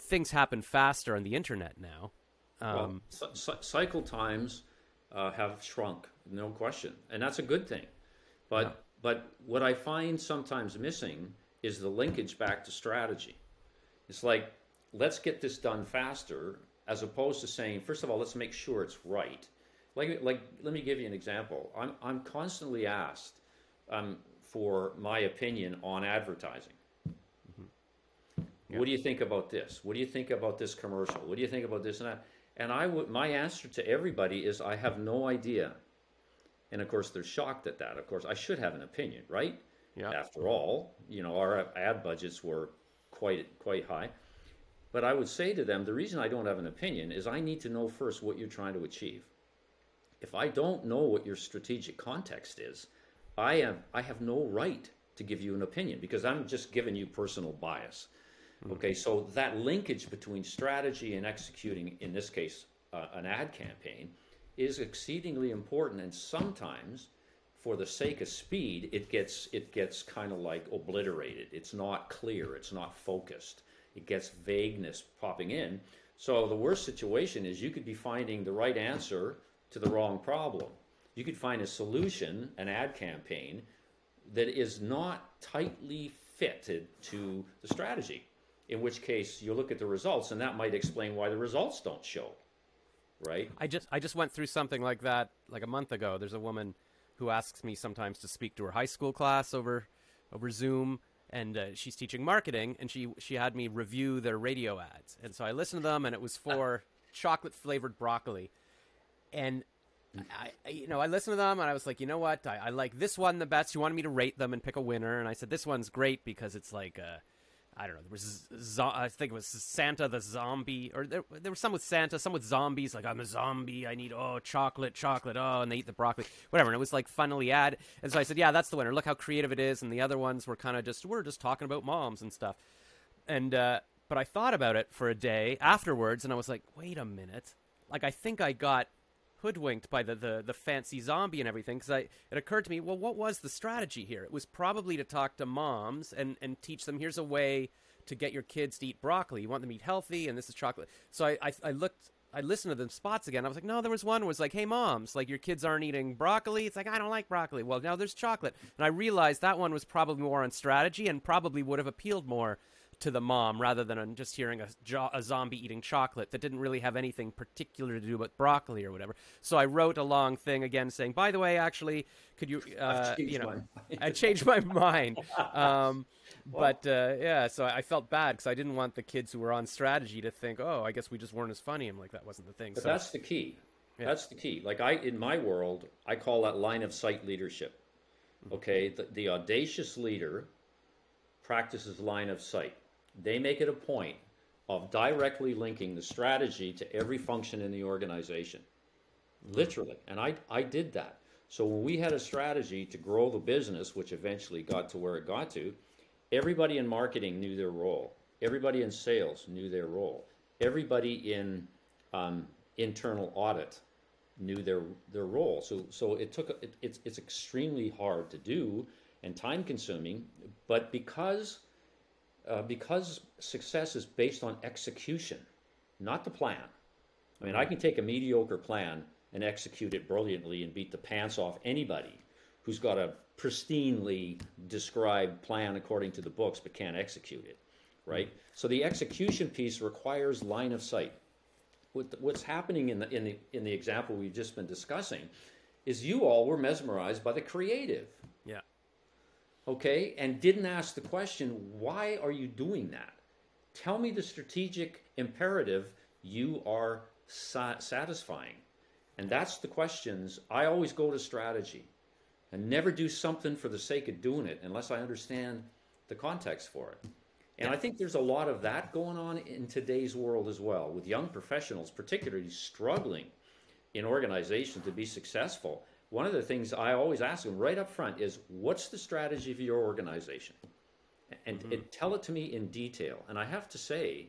Things happen faster on the internet now. Um, well, c- cycle times uh, have shrunk, no question, and that's a good thing. But yeah. but what I find sometimes missing is the linkage back to strategy. It's like let's get this done faster, as opposed to saying, first of all, let's make sure it's right like like let me give you an example. I'm I'm constantly asked um, for my opinion on advertising. Mm-hmm. Yeah. What do you think about this? What do you think about this commercial? What do you think about this and that? And I would my answer to everybody is I have no idea. And of course they're shocked at that. Of course I should have an opinion, right? Yeah. After all, you know our ad budgets were quite quite high. But I would say to them, the reason I don't have an opinion is I need to know first what you're trying to achieve if I don't know what your strategic context is, I am I have no right to give you an opinion because I'm just giving you personal bias. Mm-hmm. Okay, so that linkage between strategy and executing, in this case, uh, an ad campaign, is exceedingly important. And sometimes, for the sake of speed, it gets it gets kind of like obliterated. It's not clear. It's not focused. It gets vagueness popping in. So the worst situation is you could be finding the right answer to the wrong problem. You could find a solution, an ad campaign, that is not tightly fitted to the strategy. In which case, you look at the results, and that might explain why the results don't show. Right? I just I just went through something like that like a month ago. There's a woman who asks me sometimes to speak to her high school class over over Zoom, and uh, she's teaching marketing, and she she had me review their radio ads, and so I listened to them, and it was for chocolate flavored broccoli, and I, you know, I listened to them and I was like, you know what? I, I, like this one the best. She wanted me to rate them and pick a winner, and I said this one's great because it's like, uh, I don't know. There was, zo- I think it was Santa the zombie, or there, there was some with Santa, some with zombies. Like I'm a zombie. I need oh chocolate, chocolate. Oh, and they eat the broccoli, whatever. And it was like funnily ad. And so I said, yeah, that's the winner. Look how creative it is. And the other ones were kind of just we're just talking about moms and stuff. And uh, but I thought about it for a day afterwards, and I was like, wait a minute. Like I think I got hoodwinked by the, the, the fancy zombie and everything because it occurred to me, well, what was the strategy here? It was probably to talk to moms and, and teach them here's a way to get your kids to eat broccoli. You want them to eat healthy, and this is chocolate. So I, I, I looked, I listened to the spots again. I was like, no, there was one was like, hey, moms, like your kids aren't eating broccoli. It's like, I don't like broccoli. Well, now there's chocolate. And I realized that one was probably more on strategy and probably would have appealed more to the mom rather than just hearing a, jo- a zombie eating chocolate that didn't really have anything particular to do with broccoli or whatever. So I wrote a long thing again saying, by the way, actually, could you, *laughs* uh, you know, I changed my *laughs* mind. Um, but uh, yeah, so I felt bad because I didn't want the kids who were on strategy to think, oh, I guess we just weren't as funny. I'm like, that wasn't the thing. But so, that's the key. Yeah. That's the key. Like I, in my world, I call that line of sight leadership. Mm-hmm. Okay, the, the audacious leader practices line of sight they make it a point of directly linking the strategy to every function in the organization. Literally. And I, I did that. So when we had a strategy to grow the business, which eventually got to where it got to, everybody in marketing knew their role. Everybody in sales knew their role. Everybody in um, internal audit knew their their role. So so it took it, it's it's extremely hard to do and time consuming, but because uh, because success is based on execution, not the plan. I mean, I can take a mediocre plan and execute it brilliantly and beat the pants off anybody who's got a pristinely described plan according to the books but can't execute it, right? So the execution piece requires line of sight. What's happening in the, in the, in the example we've just been discussing is you all were mesmerized by the creative okay, and didn't ask the question, why are you doing that? Tell me the strategic imperative you are sa- satisfying. And that's the questions. I always go to strategy and never do something for the sake of doing it unless I understand the context for it. And I think there's a lot of that going on in today's world as well, with young professionals, particularly struggling in organizations to be successful. One of the things I always ask them right up front is, "What's the strategy of your organization?" And, mm-hmm. and tell it to me in detail. And I have to say,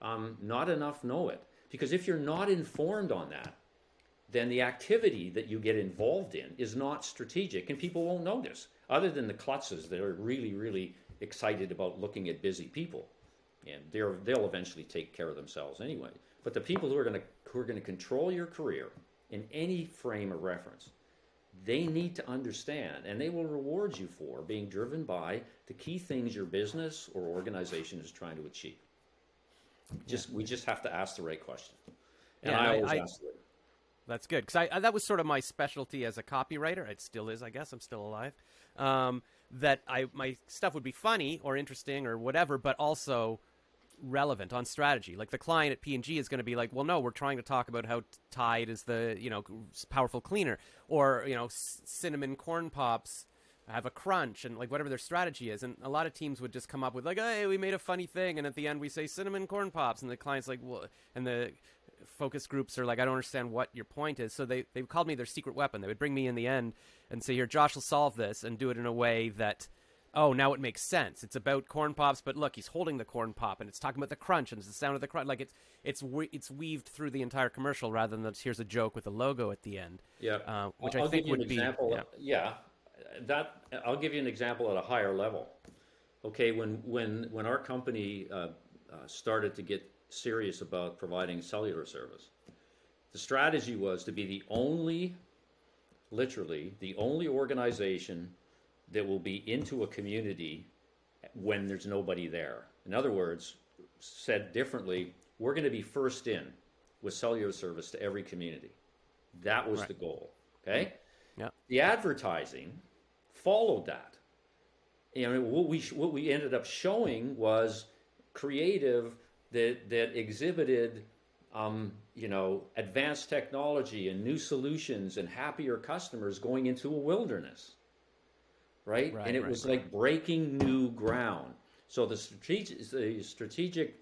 um, not enough know it because if you're not informed on that, then the activity that you get involved in is not strategic, and people won't notice. Other than the klutzes that are really, really excited about looking at busy people, and they're, they'll eventually take care of themselves anyway. But the people who are going to who are going to control your career in any frame of reference, they need to understand, and they will reward you for being driven by the key things your business or organization is trying to achieve. Just yeah. we just have to ask the right question, and yeah, I always I, ask it. That's good because I, that was sort of my specialty as a copywriter. It still is, I guess. I'm still alive. Um, that I my stuff would be funny or interesting or whatever, but also relevant on strategy. Like the client at P&G is going to be like, "Well, no, we're trying to talk about how Tide is the, you know, powerful cleaner or, you know, cinnamon corn pops have a crunch and like whatever their strategy is." And a lot of teams would just come up with like, "Hey, we made a funny thing." And at the end we say cinnamon corn pops and the client's like, "Well," and the focus groups are like, "I don't understand what your point is." So they they called me their secret weapon. They would bring me in the end and say, "Here, Josh will solve this," and do it in a way that oh, now it makes sense. It's about corn pops, but look, he's holding the corn pop, and it's talking about the crunch, and it's the sound of the crunch. Like it's it's it's weaved through the entire commercial rather than here's a joke with a logo at the end. Yeah, uh, which I'll i think would be example, yeah. yeah. That I'll give you an example at a higher level. Okay, when when when our company uh, uh, started to get serious about providing cellular service, the strategy was to be the only, literally, the only organization that will be into a community when there's nobody there. In other words, said differently, we're going to be first in with cellular service to every community. That was right. the goal. Okay. Yeah. The advertising followed that. You know, what we what we ended up showing was creative that that exhibited, um, you know, advanced technology and new solutions and happier customers going into a wilderness right? right and it right, was right. like breaking new ground. So the strategic, the strategic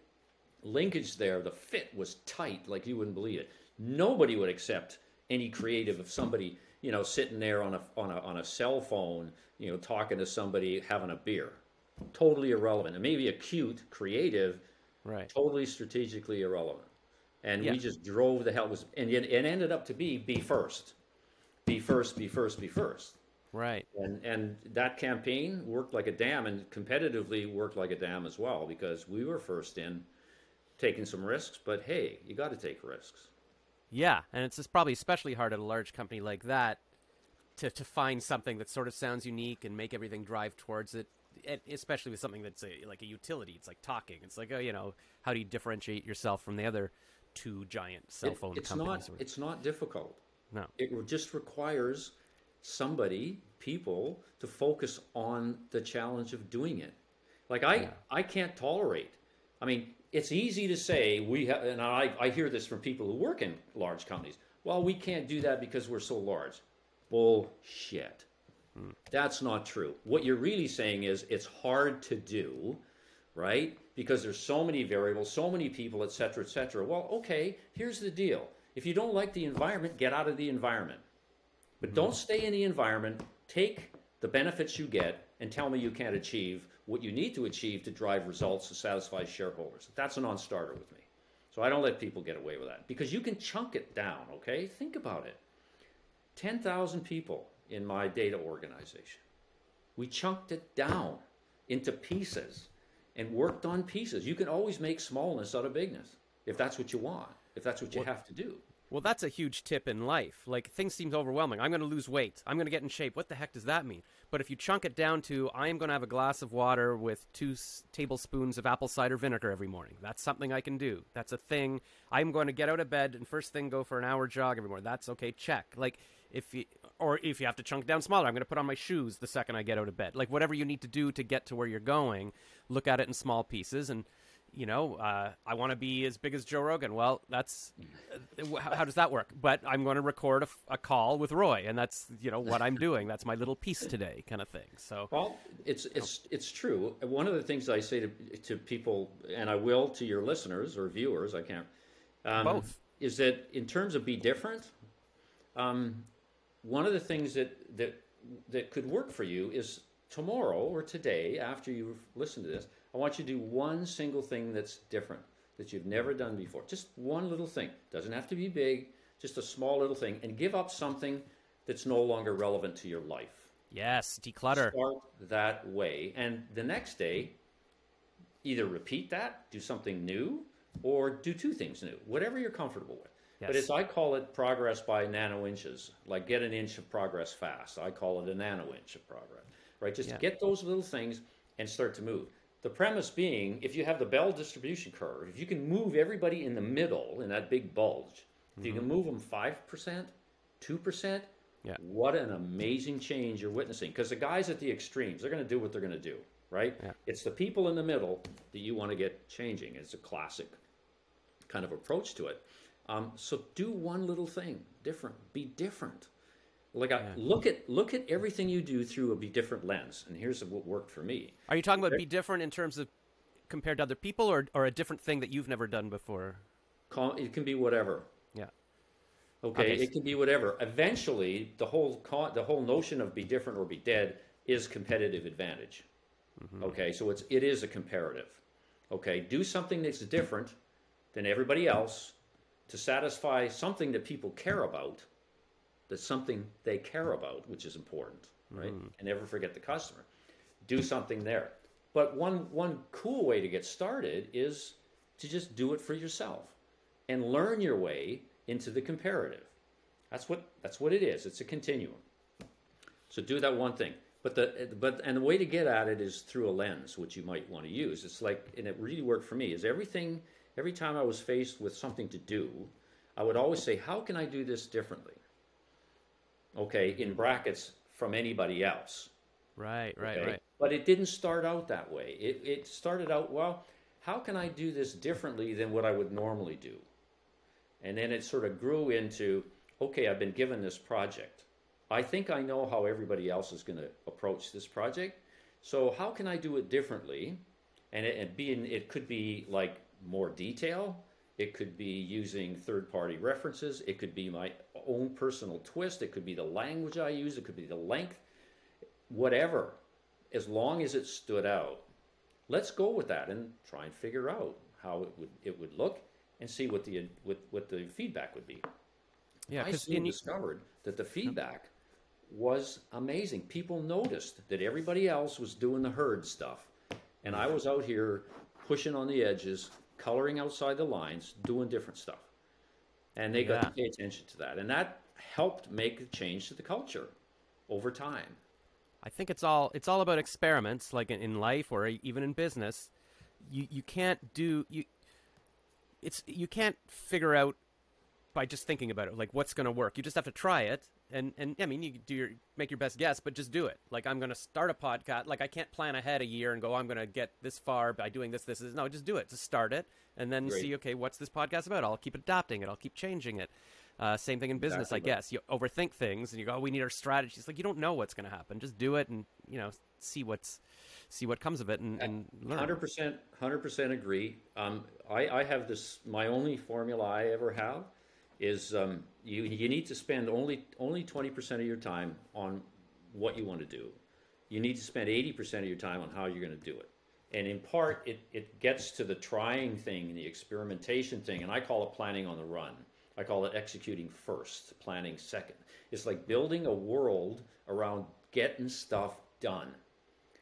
linkage there, the fit was tight, like you wouldn't believe it. Nobody would accept any creative of somebody, you know, sitting there on a on a on a cell phone, you know, talking to somebody having a beer. Totally irrelevant. It may be a cute, creative, right? Totally strategically irrelevant. And yeah. we just drove the hell was and it, it ended up to be be first, be first, be first, be first. Right. And and that campaign worked like a dam and competitively worked like a dam as well because we were first in taking some risks, but hey, you got to take risks. Yeah, and it's probably especially hard at a large company like that to to find something that sort of sounds unique and make everything drive towards it. especially with something that's a, like a utility, it's like talking. It's like, oh, you know, how do you differentiate yourself from the other two giant cell phone it, it's companies? Not, it's not difficult. No, it just requires somebody, people, to focus on the challenge of doing it. Like I, yeah. I can't tolerate. I mean, it's easy to say we have, and I, I hear this from people who work in large companies. Well, we can't do that because we're so large. Bullshit. Hmm. That's not true. What you're really saying is it's hard to do, right? Because there's so many variables, so many people, et cetera, et cetera. Well, okay, here's the deal. If you don't like the environment, get out of the environment. But don't stay in the environment. Take the benefits you get and tell me you can't achieve what you need to achieve to drive results to satisfy shareholders. That's a non starter with me. So I don't let people get away with that because you can chunk it down, okay? Think about it 10,000 people in my data organization. We chunked it down into pieces and worked on pieces. You can always make smallness out of bigness if that's what you want, if that's what you have to do. Well, that's a huge tip in life. Like things seem overwhelming. I'm going to lose weight. I'm going to get in shape. What the heck does that mean? But if you chunk it down to I am going to have a glass of water with 2 s- tablespoons of apple cider vinegar every morning. That's something I can do. That's a thing. I'm going to get out of bed and first thing go for an hour jog every morning. That's okay. Check. Like if you or if you have to chunk it down smaller, I'm going to put on my shoes the second I get out of bed. Like whatever you need to do to get to where you're going, look at it in small pieces and you know, uh, I want to be as big as Joe Rogan. Well, that's uh, how, how, does that work? But I'm going to record a, a, call with Roy, and that's you know what I'm *laughs* doing. That's my little piece today, kind of thing. So, well, it's it's it's true. One of the things I say to to people, and I will to your listeners or viewers, I can't um, both, is that in terms of be different. Um, one of the things that that that could work for you is tomorrow or today, after you've listened to this I want you to do one single thing that's different that you've never done before. Just one little thing. Doesn't have to be big, just a small little thing. And give up something that's no longer relevant to your life. Yes, declutter. Start that way. And the next day, either repeat that, do something new, or do two things new, whatever you're comfortable with. Yes. But as I call it progress by nano inches, like get an inch of progress fast. I call it a nano inch of progress, right? Just yeah. get those little things and start to move. The premise being, if you have the Bell distribution curve, if you can move everybody in the middle in that big bulge, if you can mm-hmm. move them 5%, 2%, yeah. what an amazing change you're witnessing. Because the guys at the extremes, they're going to do what they're going to do, right? Yeah. It's the people in the middle that you want to get changing. It's a classic kind of approach to it. Um, so do one little thing different, be different. Like, I, look at look at everything you do through a be different lens, and here's what worked for me. Are you talking about be different in terms of compared to other people, or or a different thing that you've never done before? It can be whatever. Yeah. Okay, okay. it can be whatever. Eventually, the whole the whole notion of be different or be dead is competitive advantage. Mm-hmm. Okay, so it's it is a comparative. Okay, do something that's different than everybody else to satisfy something that people care about that's something they care about, which is important, right? Mm. And never forget the customer. Do something there. But one one cool way to get started is to just do it for yourself and learn your way into the comparative. That's what that's what it is. It's a continuum. So do that one thing. But the but and the way to get at it is through a lens, which you might want to use. It's like and it really worked for me. Is everything every time I was faced with something to do, I would always say, how can I do this differently? Okay, in brackets from anybody else. Right, right, okay? right. But it didn't start out that way. It, it started out, well, how can I do this differently than what I would normally do? And then it sort of grew into, okay, I've been given this project. I think I know how everybody else is going to approach this project. So how can I do it differently? And it, and being, it could be like more detail. It could be using third party references. It could be my own personal twist. It could be the language I use. It could be the length, whatever, as long as it stood out. Let's go with that and try and figure out how it would it would look and see what the what, what the feedback would be. Yeah, I soon discovered that the feedback was amazing. People noticed that everybody else was doing the herd stuff, and I was out here pushing on the edges, coloring outside the lines, doing different stuff and they got to pay attention to that, and that helped make a change to the culture over time. I think it's all it's all about experiments, like in, in life or even in business. You you can't do you. It's you can't figure out by just thinking about it, like what's going to work. You just have to try it, and and I mean, you do your make your best guess, but just do it. Like I'm going to start a podcast. Like I can't plan ahead a year and go, I'm going to get this far by doing this, this, this. No, just do it. Just start it, and then Great. see, okay, what's this podcast about? I'll keep adapting it. I'll keep changing it. Uh, same thing in business, exactly. I guess. You overthink things, and you go, oh, we need our strategies. Like you don't know what's going to happen. Just do it, and you know, see what's see what comes of it, and, and learn. Hundred percent, hundred percent agree. Um, I, I have this. My only formula I ever have is um, you, you need to spend only only 20% of your time on what you want to do. You need to spend 80% of your time on how you're going to do it. And in part, it, it gets to the trying thing, the experimentation thing, and I call it planning on the run. I call it executing first, planning second. It's like building a world around getting stuff done.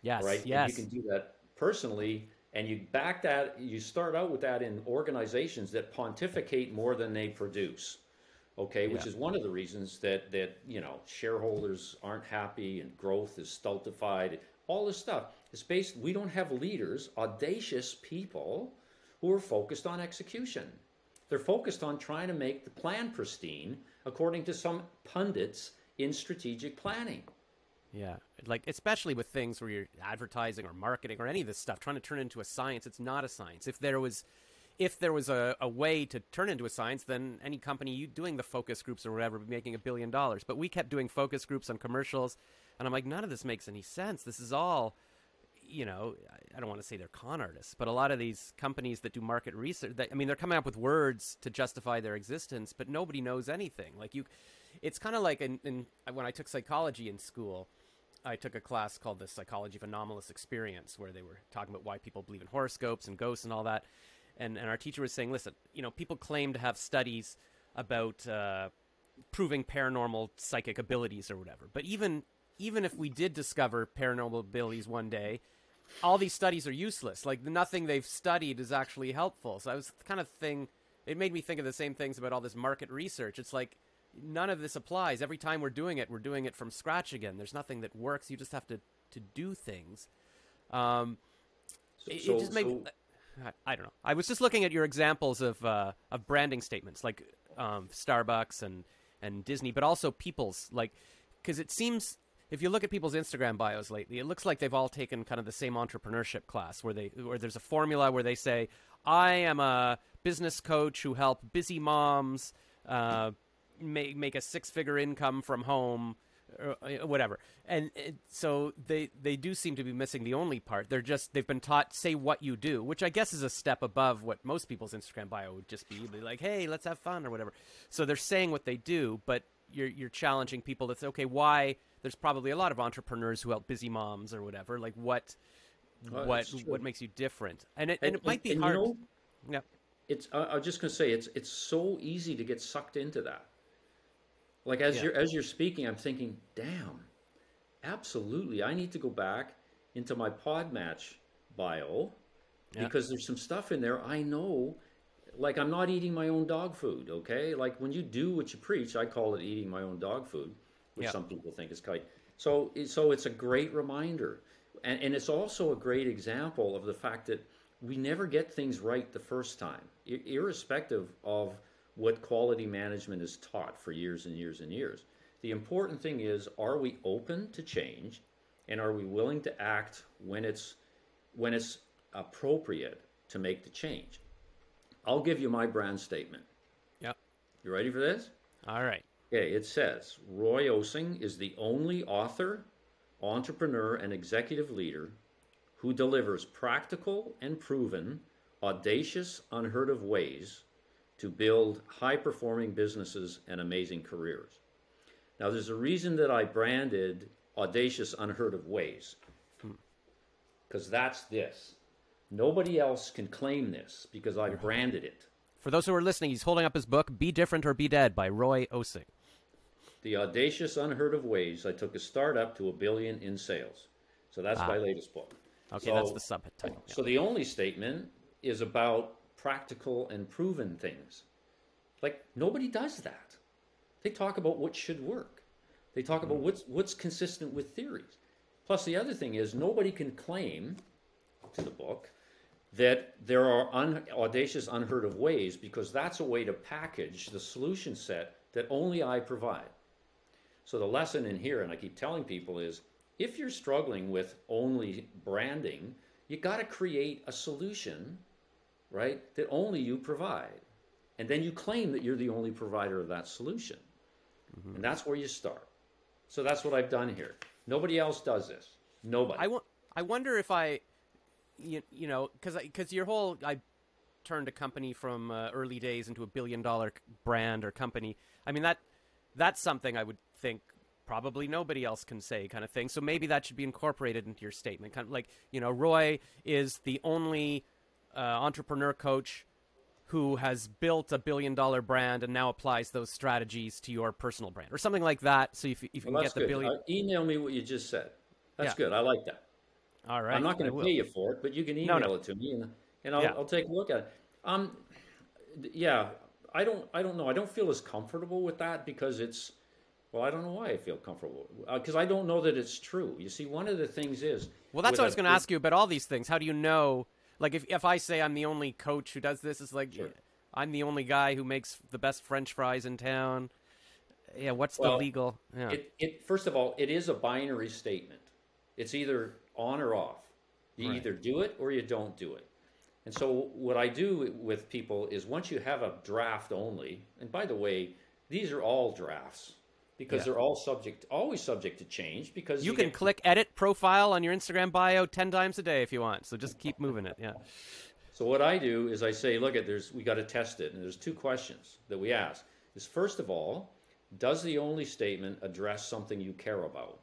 Yes. Right? Yes. And you can do that personally and you back that you start out with that in organizations that pontificate more than they produce okay? Which yeah. is one of the reasons that that you know shareholders aren't happy and growth is stultified all this stuff. Is based we don't have leaders audacious people who are focused on execution. They're focused on trying to make the plan pristine according to some pundits in strategic planning Yeah, like especially with things where you're advertising or marketing or any of this stuff, trying to turn into a science. It's not a science. If there was, if there was a, a way to turn into a science, then any company you doing the focus groups or whatever would be making a billion dollars. But we kept doing focus groups on commercials, and I'm like, none of this makes any sense. This is all, you know, I don't want to say they're con artists, but a lot of these companies that do market research, I mean, they're coming up with words to justify their existence, but nobody knows anything. Like you, it's kind of like in, in when I took psychology in school I took a class called the Psychology of Anomalous Experience, where they were talking about why people believe in horoscopes and ghosts and all that. And, and our teacher was saying, listen, you know, people claim to have studies about uh, proving paranormal psychic abilities or whatever. But even even if we did discover paranormal abilities one day, all these studies are useless. Like nothing they've studied is actually helpful. So I was kind of thing. It made me think of the same things about all this market research. It's like none of this applies. Every time we're doing it, we're doing it from scratch again. There's nothing that works. You just have to to do things. Um, So, it, so, it just made. so- I, I don't know. I was just looking at your examples of uh, of branding statements, like um, Starbucks and and Disney, but also people's like because it seems if you look at people's Instagram bios lately, it looks like they've all taken kind of the same entrepreneurship class where they where there's a formula where they say, "I am a business coach who help busy moms uh, make make a six figure income from home." Or uh, whatever, and it, so they they do seem to be missing the only part. They're just they've been taught say what you do, which I guess is a step above what most people's Instagram bio would just be. Be like, hey, let's have fun or whatever. So they're saying what they do, but you're you're challenging people to say, okay, why? There's probably a lot of entrepreneurs who help busy moms or whatever. Like what? Uh, what what makes you different? And it and, And- it might be and you hard. know, yeah, it's I, I'm just going to say it's it's so easy to get sucked into that. Like as Yeah. you're as you're speaking, I'm thinking, damn, absolutely, I need to go back into my PodMatch bio Yeah. because there's some stuff in there I know. Like I'm not eating my own dog food, okay? Like when you do what you preach, I call it eating my own dog food, which Yeah. some people think is kite. So so it's a great reminder, and and it's also a great example of the fact that we never get things right the first time, irrespective of what quality management is taught for years and years and years. The important thing is, are we open to change, and are we willing to act when it's when it's appropriate to make the change? I'll give you my brand statement. yeah. You ready for this? All right. Okay, it says Roy Osing is the only author, entrepreneur, and executive leader who delivers practical and proven, audacious, unheard of ways to build high performing businesses and amazing careers. Now, there's a reason that I branded audacious, unheard of ways, because that's this. Nobody else can claim this because I branded it. For those who are listening, he's holding up his book, "Be Different or Be Dead" by Roy Osing. The audacious, unheard of ways I took a startup to a billion in sales. So that's ah. my latest book. Okay, So- that's the subtitle. So the only statement is about practical and proven things. Like nobody does that. They talk about what should work. They talk about hmm. what's what's consistent with theories. Plus the other thing is nobody can claim to the book that there are un, audacious unheard of ways because that's a way to package the solution set that only I provide. So the lesson in here, and I keep telling people, is if you're struggling with only branding, you got to create a solution, right, that only you provide. And then you claim that you're the only provider of that solution. And that's where you start. So that's what I've done here. Nobody else does this. Nobody. I, wa- I wonder if I, you, you know, because because your whole I turned a company from uh, early days into a billion dollar brand or company. I mean that that's something I would think probably nobody else can say kind of thing. So maybe that should be incorporated into your statement. Kind of like you know, Roy is the only uh, entrepreneur coach who has built a billion dollar brand and now applies those strategies to your personal brand or something like that. So if, if you can get the good. billion, Uh, email me what you just said. That's Yeah. good. I like that. all right, I'm not going to pay you for it, but you can email no. it to me, and, and I'll, Yeah. I'll take a look at it. Um, yeah, I don't, I don't know. I don't feel as comfortable with that because it's, well, I don't know why I feel comfortable because I don't know that it's true. You see, one of the things is, Well, that's what I was going to ask you about all these things. How do you know? Like, if if I say I'm the only coach who does this, it's like Sure. I'm the only guy who makes the best French fries in town. yeah, what's well, the legal? Yeah. It, it first of all, it is a binary statement. It's either on or off. You right. either do it or you don't do it. And so what I do with people is once you have a draft only, and by the way, these are all drafts because yeah. they're all subject, always subject to change. Because you, you can get... click edit profile on your Instagram bio ten times a day if you want. So just keep moving it. Yeah. *laughs* So what I do is I say, look at there's we got to test it, and there's two questions that we ask. Is first of all, does the only statement address something you care about,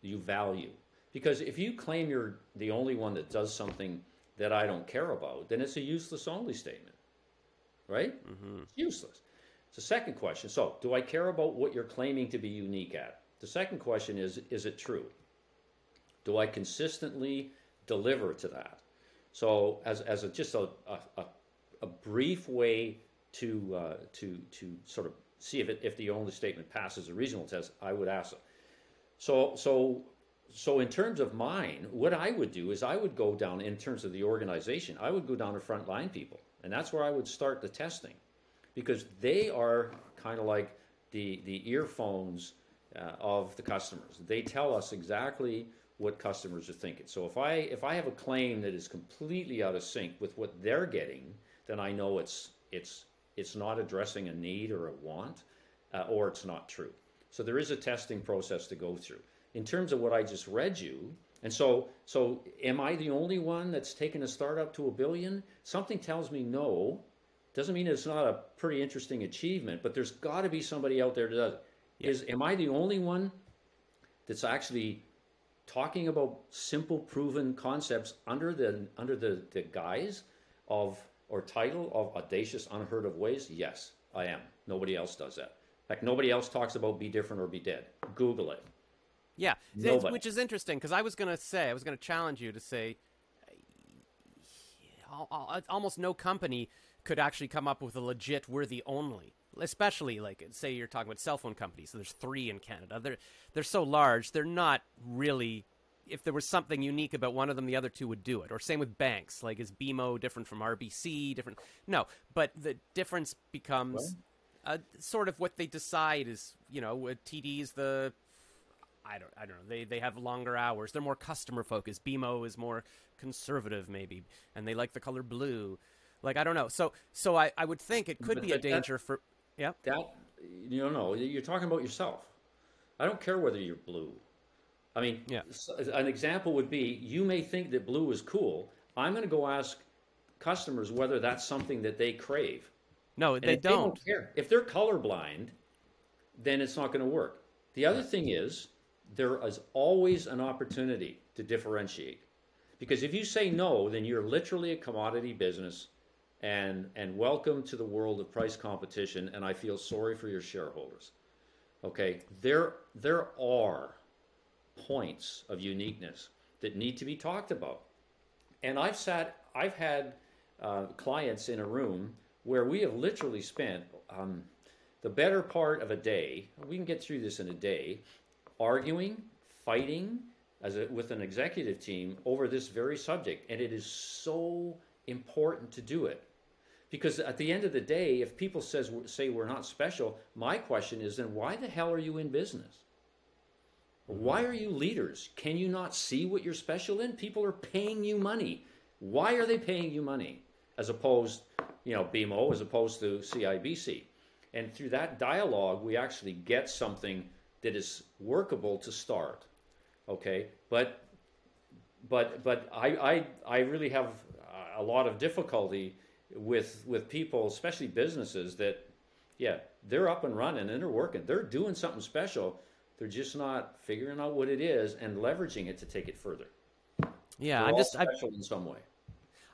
you value? Because if you claim you're the only one that does something that I don't care about, then it's a useless only statement, right? Mm-hmm. It's useless. A second question. So, do I care about what you're claiming to be unique at? The second question is Is it true? Do I consistently deliver to that? So, as, as a, just a, a, a brief way to, uh, to, to sort of see if, it, if the only statement passes a reasonable test, I would ask. So, so, so in terms of mine, what I would do is I would go down in terms of the organization. I would go down to frontline people, and that's where I would start the testing, because they are kind of like the the earphones uh, of the customers. They tell us exactly what customers are thinking. So if I if I have a claim that is completely out of sync with what they're getting, then I know it's it's it's not addressing a need or a want, uh, or it's not true. So there is a testing process to go through. In terms of what I just read you, and so so am I the only one that's taken a startup to a billion? Something tells me no. Doesn't mean it's not a pretty interesting achievement, but there's got to be somebody out there that does. Yeah. Is am I the only one that's actually talking about simple proven concepts under the under the, the guise of or title of audacious, unheard of ways? Yes, I am. Nobody else does that. Like nobody else talks about be different or be dead. Google it. Yeah, Nobody. which is interesting because I was going to say, I was going to challenge you to say, almost no company could actually come up with a legit "we're the only." Especially like say you're talking about cell phone companies. So there's three in Canada. They're they're so large. They're not really if there was something unique about one of them, the other two would do it. Or same with banks. Like, is BMO different from RBC? Different? No, but the difference becomes uh, sort of what they decide is, you know, TD is the. I don't, I don't know. They they have longer hours. They're more customer focused. BMO is more conservative, maybe, and they like the color blue. Like I don't know. So so I, I would think it could but be a danger that, for yeah. That you don't know. You're talking about yourself. I don't care whether you're blue I mean, yeah. an example would be you may think that blue is cool. I'm going to go ask customers whether that's something that they crave. No, they, don't. they don't care. If they're colorblind, then it's not going to work. The other thing is there is always an opportunity to differentiate. Because if you say no, then you're literally a commodity business and and welcome to the world of price competition and I feel sorry for your shareholders. Okay? There there are points of uniqueness that need to be talked about. And I've sat, I've had uh, clients in a room where we have literally spent um, the better part of a day. We can get through this in a day, arguing, fighting as a, with an executive team over this very subject, and it is so important to do it because at the end of the day, if people says say we're not special, my question is then why the hell are you in business? Mm-hmm. Why are you leaders? Can you not see what you're special in? People are paying you money. Why are they paying you money? As opposed, you know, BMO as opposed to CIBC. And through that dialogue, we actually get something that is workable to start. Okay, but but but I I, I really have a lot of difficulty with with people, especially businesses that yeah they're up and running and they're working, they're doing something special they're just not figuring out what it is and leveraging it to take it further. Yeah, They're I'm just special I'm, in some way.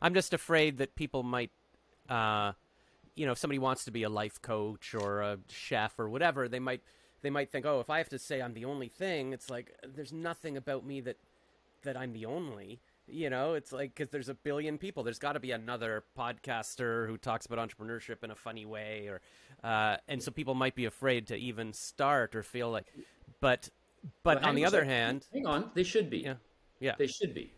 I'm just afraid that people might, uh, you know, if somebody wants to be a life coach or a chef or whatever, they might they might think, oh, if I have to say I'm the only thing, it's like there's nothing about me that that I'm the only. You know, it's like because there's a billion people. There's got to be another podcaster who talks about entrepreneurship in a funny way, or uh, and so people might be afraid to even start or feel like but but well, on the other hand, hang on, they should be. Yeah, yeah, they should be.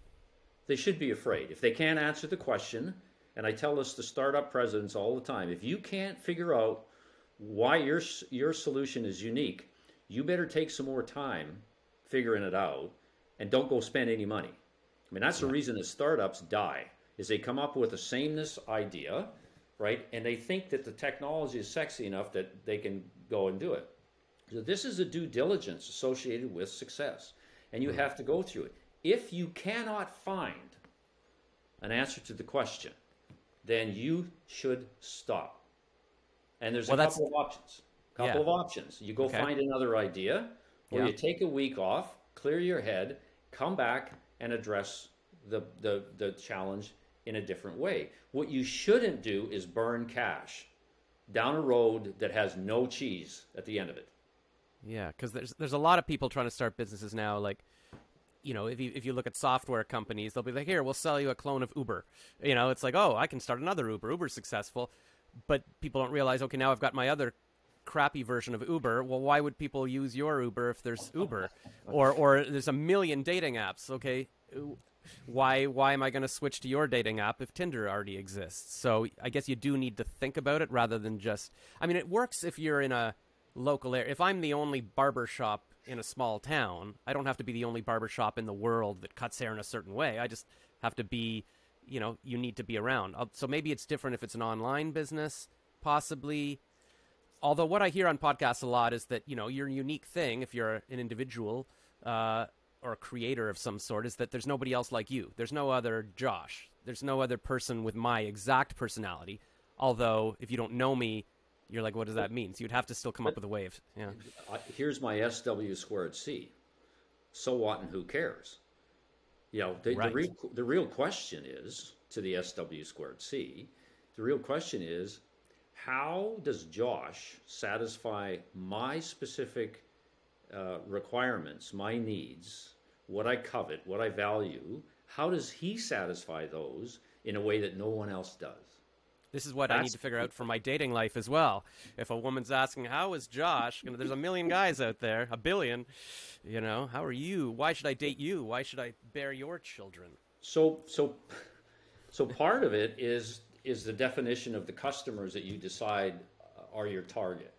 They should be afraid if they can't answer the question. And I tell this to startup presidents all the time: if you can't figure out why your your solution is unique, you better take some more time figuring it out and don't go spend any money. I mean, that's the reason that startups die is they come up with a sameness idea, right? And they think that the technology is sexy enough that they can go and do it. So this is a due diligence associated with success, and you hmm. have to go through it. If you cannot find an answer to the question, then you should stop. And there's well, a couple of options. Couple yeah. of options. You go okay. find another idea, or yeah. you take a week off, clear your head, come back and address the, the, the challenge in a different way. What you shouldn't do is burn cash down a road that has no cheese at the end of it. Yeah, because there's there's a lot of people trying to start businesses now. Like, you know, if you if you look at software companies, they'll be like, "Here, we'll sell you a clone of Uber." You know, it's like, "Oh, I can start another Uber. Uber's successful," but people don't realize, okay, now I've got my other crappy version of Uber. Well, why would people use your Uber if there's Uber, *laughs* or or there's a million dating apps? Okay, why why am I going to switch to your dating app if Tinder already exists? So I guess you do need to think about it rather than just. I mean, it works if you're in a local area. If I'm the only barber shop in a small town, I don't have to be the only barber shop in the world that cuts hair in a certain way. I just have to be, you know, you need to be around. Uh, so maybe it's different if it's an online business, possibly. Although what I hear on podcasts a lot is that you know you're a unique thing if you're an individual. Uh, or a creator of some sort is that there's nobody else like you. There's no other Josh. There's no other person with my exact personality. Although, if you don't know me, you're like, what does that mean? So you'd have to still come up with a way of, yeah. Here's my SW squared C. So what and who cares? You know, the, right. the, real, the real question is to the SW squared C, the real question is how does Josh satisfy my specific uh, requirements, my needs, what I covet, what I value, how does he satisfy those in a way that no one else does? This is what That's, I need to figure out for my dating life as well. If a woman's asking, "How is Josh?" You know, there's a million guys out there, a billion. You know, how are you? Why should I date you? Why should I bear your children? So, so, so part of it is is the definition of the customers that you decide are your target.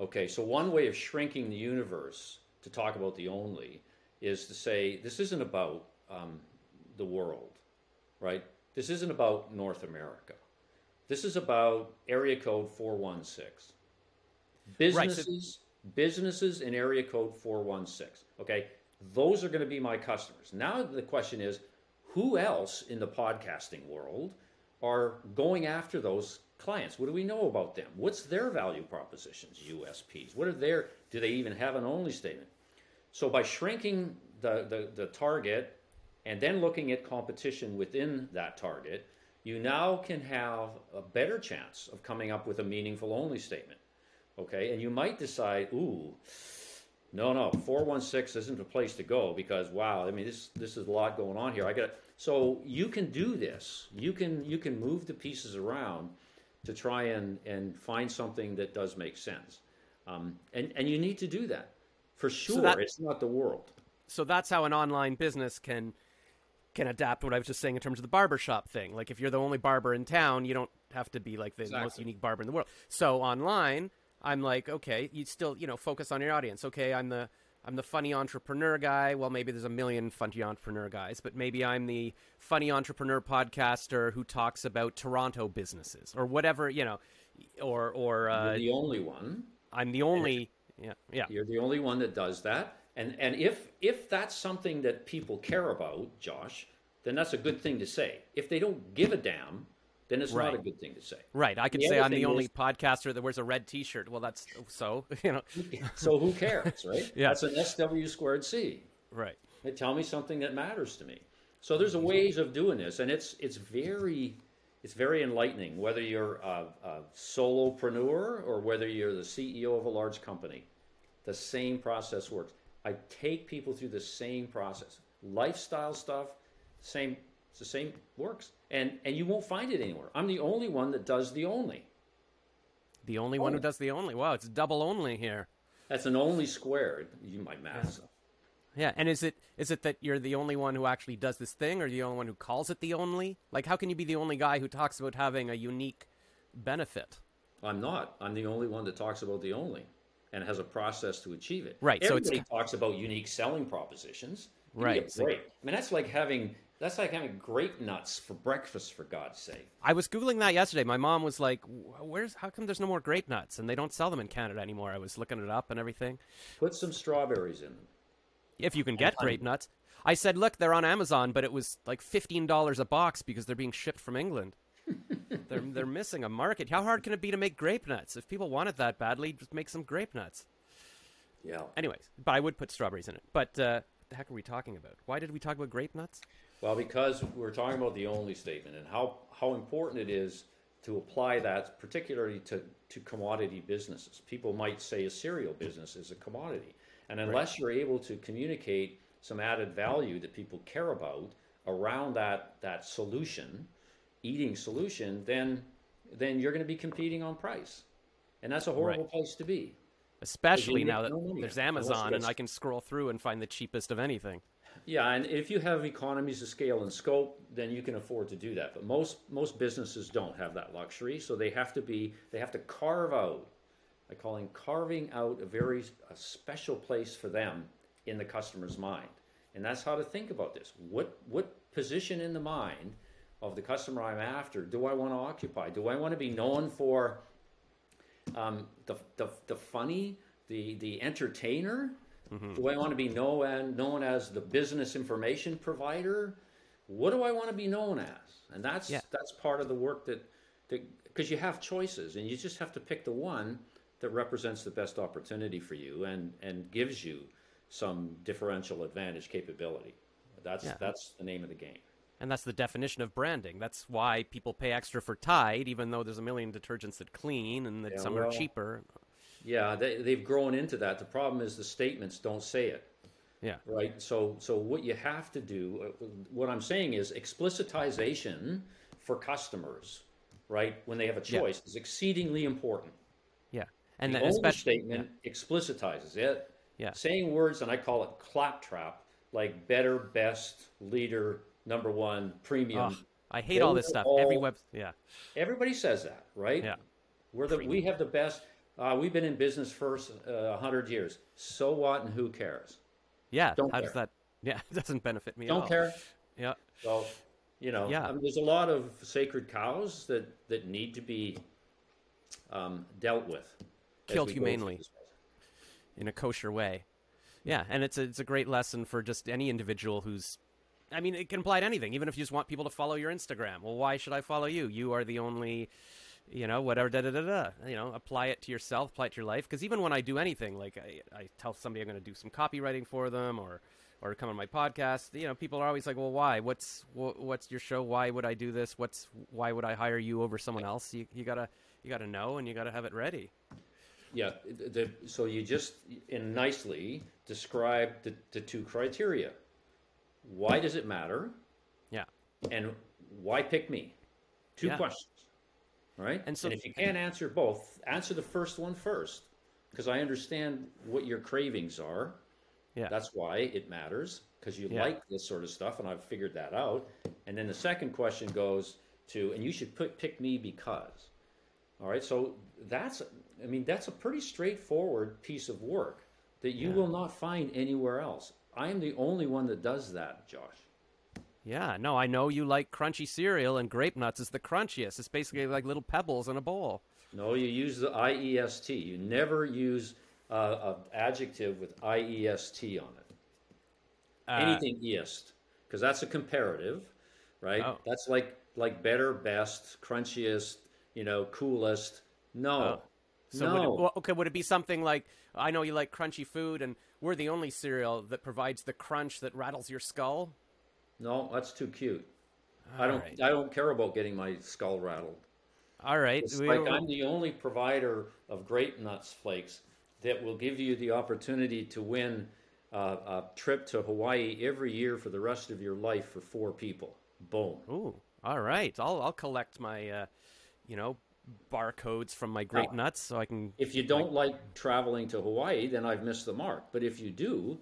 Okay, so one way of shrinking the universe to talk about the only is to say this isn't about um, the world, right? This isn't about North America. This is about area code 416. Businesses, right, businesses in area code 416. Okay, those are going to be my customers. Now the question is, who else in the podcasting world are going after those clients? What do we know about them? What's their value propositions, USPs? What are their, do they even have an only statement? So by shrinking the, the, the target and then looking at competition within that target, you now can have a better chance of coming up with a meaningful only statement. Okay, and you might decide, ooh, no, no, 416 isn't a place to go because wow, I mean this this is a lot going on here. I got so you can do this. You can you can move the pieces around to try and, and find something that does make sense. Um, and, and you need to do that. For sure, so that, it's not the world. So that's how an online business can can adapt what I was just saying in terms of the barbershop thing. Like if you're the only barber in town, you don't have to be like the exactly. most unique barber in the world. So online, I'm like, okay, you still, you know, focus on your audience. Okay, I'm the I'm the funny entrepreneur guy. Well, maybe there's a million funny entrepreneur guys, but maybe I'm the funny entrepreneur podcaster who talks about Toronto businesses or whatever, you know, or or uh, You're the only one. I'm the only. Yeah, yeah. You're the only one that does that. And and if if that's something that people care about, Josh, then that's a good thing to say. If they don't give a damn, then it's right. not a good thing to say. Right. I could the say I'm the only is, podcaster that wears a red T-shirt. Well, that's so *laughs* you know. so who cares, right? *laughs* yeah. That's an SW squared C. Right. They tell me something that matters to me. So there's a ways of doing this, and it's it's very it's very enlightening. Whether you're a, a solopreneur or whether you're the CEO of a large company, the same process works. I take people through the same process. Lifestyle stuff, same it's the same works and and you won't find it anywhere. I'm the only one that does the only. The only, one who does the only. Wow, it's double only here. That's an only squared. You might math. Yeah. yeah, and is it is it that you're the only one who actually does this thing, or the only one who calls it the only? Like, how can you be the only guy who talks about having a unique benefit? I'm not. I'm the only one that talks about the only and has a process to achieve it. Right. Everybody so it's talks about unique selling propositions. Give right. Me a break. I mean, that's like having that's like having grape nuts for breakfast, for God's sake. I was googling that yesterday. My mom was like, "Where's? How come there's no more grape nuts and they don't sell them in Canada anymore?" I was looking it up and everything. Put some strawberries in them. If you can get grape nuts, I said, "Look, they're on Amazon, but it was like fifteen dollars a box because they're being shipped from England." *laughs* they're they're missing a market. How hard can it be to make grape nuts? If people want it that badly, just make some grape nuts. Yeah. Anyways, but I would put strawberries in it. But uh, the heck are we talking about? Why did we talk about grape nuts? Well, because we're talking about the only statement and how, how important it is to apply that, particularly to, to commodity businesses. People might say a cereal business is a commodity. And unless right. you're able to communicate some added value that people care about around that, that solution, eating solution, then, then you're going to be competing on price. And that's a horrible right. place to be. Especially now that no there's Amazon and I can scroll through and find the cheapest of anything. Yeah, and if you have economies of scale and scope, then you can afford to do that. But most most businesses don't have that luxury, so they have to be they have to carve out. I call it carving out a very a special place for them in the customer's mind, and that's how to think about this. What what position in the mind of the customer I'm after do I want to occupy? Do I want to be known for um, the, the the funny, the the entertainer? Mm-hmm. Do I want to be known, known as the business information provider? What do I want to be known as? And that's yeah. that's part of the work that because you have choices and you just have to pick the one that represents the best opportunity for you and and gives you some differential advantage capability. That's yeah. that's the name of the game. And that's the definition of branding. That's why people pay extra for Tide, even though there's a million detergents that clean and that yeah, some well, are cheaper. Yeah, they, they've grown into that. The problem is the statements don't say it. Yeah. Right. So, so what you have to do, uh, what I'm saying is explicitization for customers, right, when they have a choice, yeah. is exceedingly important. Yeah. And the especially statement yeah. explicitizes it. Yeah. Saying words, and I call it claptrap, like better, best, leader, number one, premium. Oh, I hate all this stuff. All, Every web, yeah. Everybody says that, right? Yeah. We're the premium. we have the best. Uh, we've been in business for uh, 100 years. So what and who cares? Yeah. Don't how care. does that? Yeah, *laughs* it doesn't benefit me at all. Don't care. Yeah. So, you know, yeah. I mean, there's a lot of sacred cows that, that need to be um, dealt with. Killed humanely in a kosher way. Yeah, and it's a, it's a great lesson for just any individual who's I mean, it can apply to anything, even if you just want people to follow your Instagram. Well, why should I follow you? You are the only you know, whatever, da da da da. You know, apply it to yourself, apply it to your life. Because even when I do anything, like I, I tell somebody I'm going to do some copywriting for them, or or come on my podcast, you know, people are always like, "Well, why? What's what's your show? Why would I do this? What's why would I hire you over someone else? You you gotta you gotta know, and you gotta have it ready." Yeah. The, so you just in nicely describe the, the two criteria. Why does it matter? Yeah. And why pick me? Two yeah. questions right? And so, and if you can't answer both, answer the first one first, because I understand what your cravings are. Yeah, that's why it matters because you yeah. like this sort of stuff, and I've figured that out. And then the second question goes to, and you should put pick me because. All right, so that's, I mean, that's a pretty straightforward piece of work that you yeah. will not find anywhere else. I am the only one that does that, Josh. Yeah, no, I know you like crunchy cereal, and grape nuts is the crunchiest. It's basically like little pebbles in a bowl. No, you use the IEST. You never use uh, an adjective with IEST on it. Uh, Anything east, because that's a comparative, right? Oh. That's like like better, best, crunchiest, you know, coolest. No. Oh. So no. Would it, well, okay, would it be something like I know you like crunchy food, and we're the only cereal that provides the crunch that rattles your skull? No, that's too cute. All I don't. Right. I don't care about getting my skull rattled. All right. It's we, like I'm the only provider of grape nuts flakes that will give you the opportunity to win uh, a trip to Hawaii every year for the rest of your life for four people. Boom. Ooh. All right. I'll I'll collect my, uh, you know, barcodes from my grape nuts so I can. If you don't like traveling to Hawaii, then I've missed the mark. But if you do,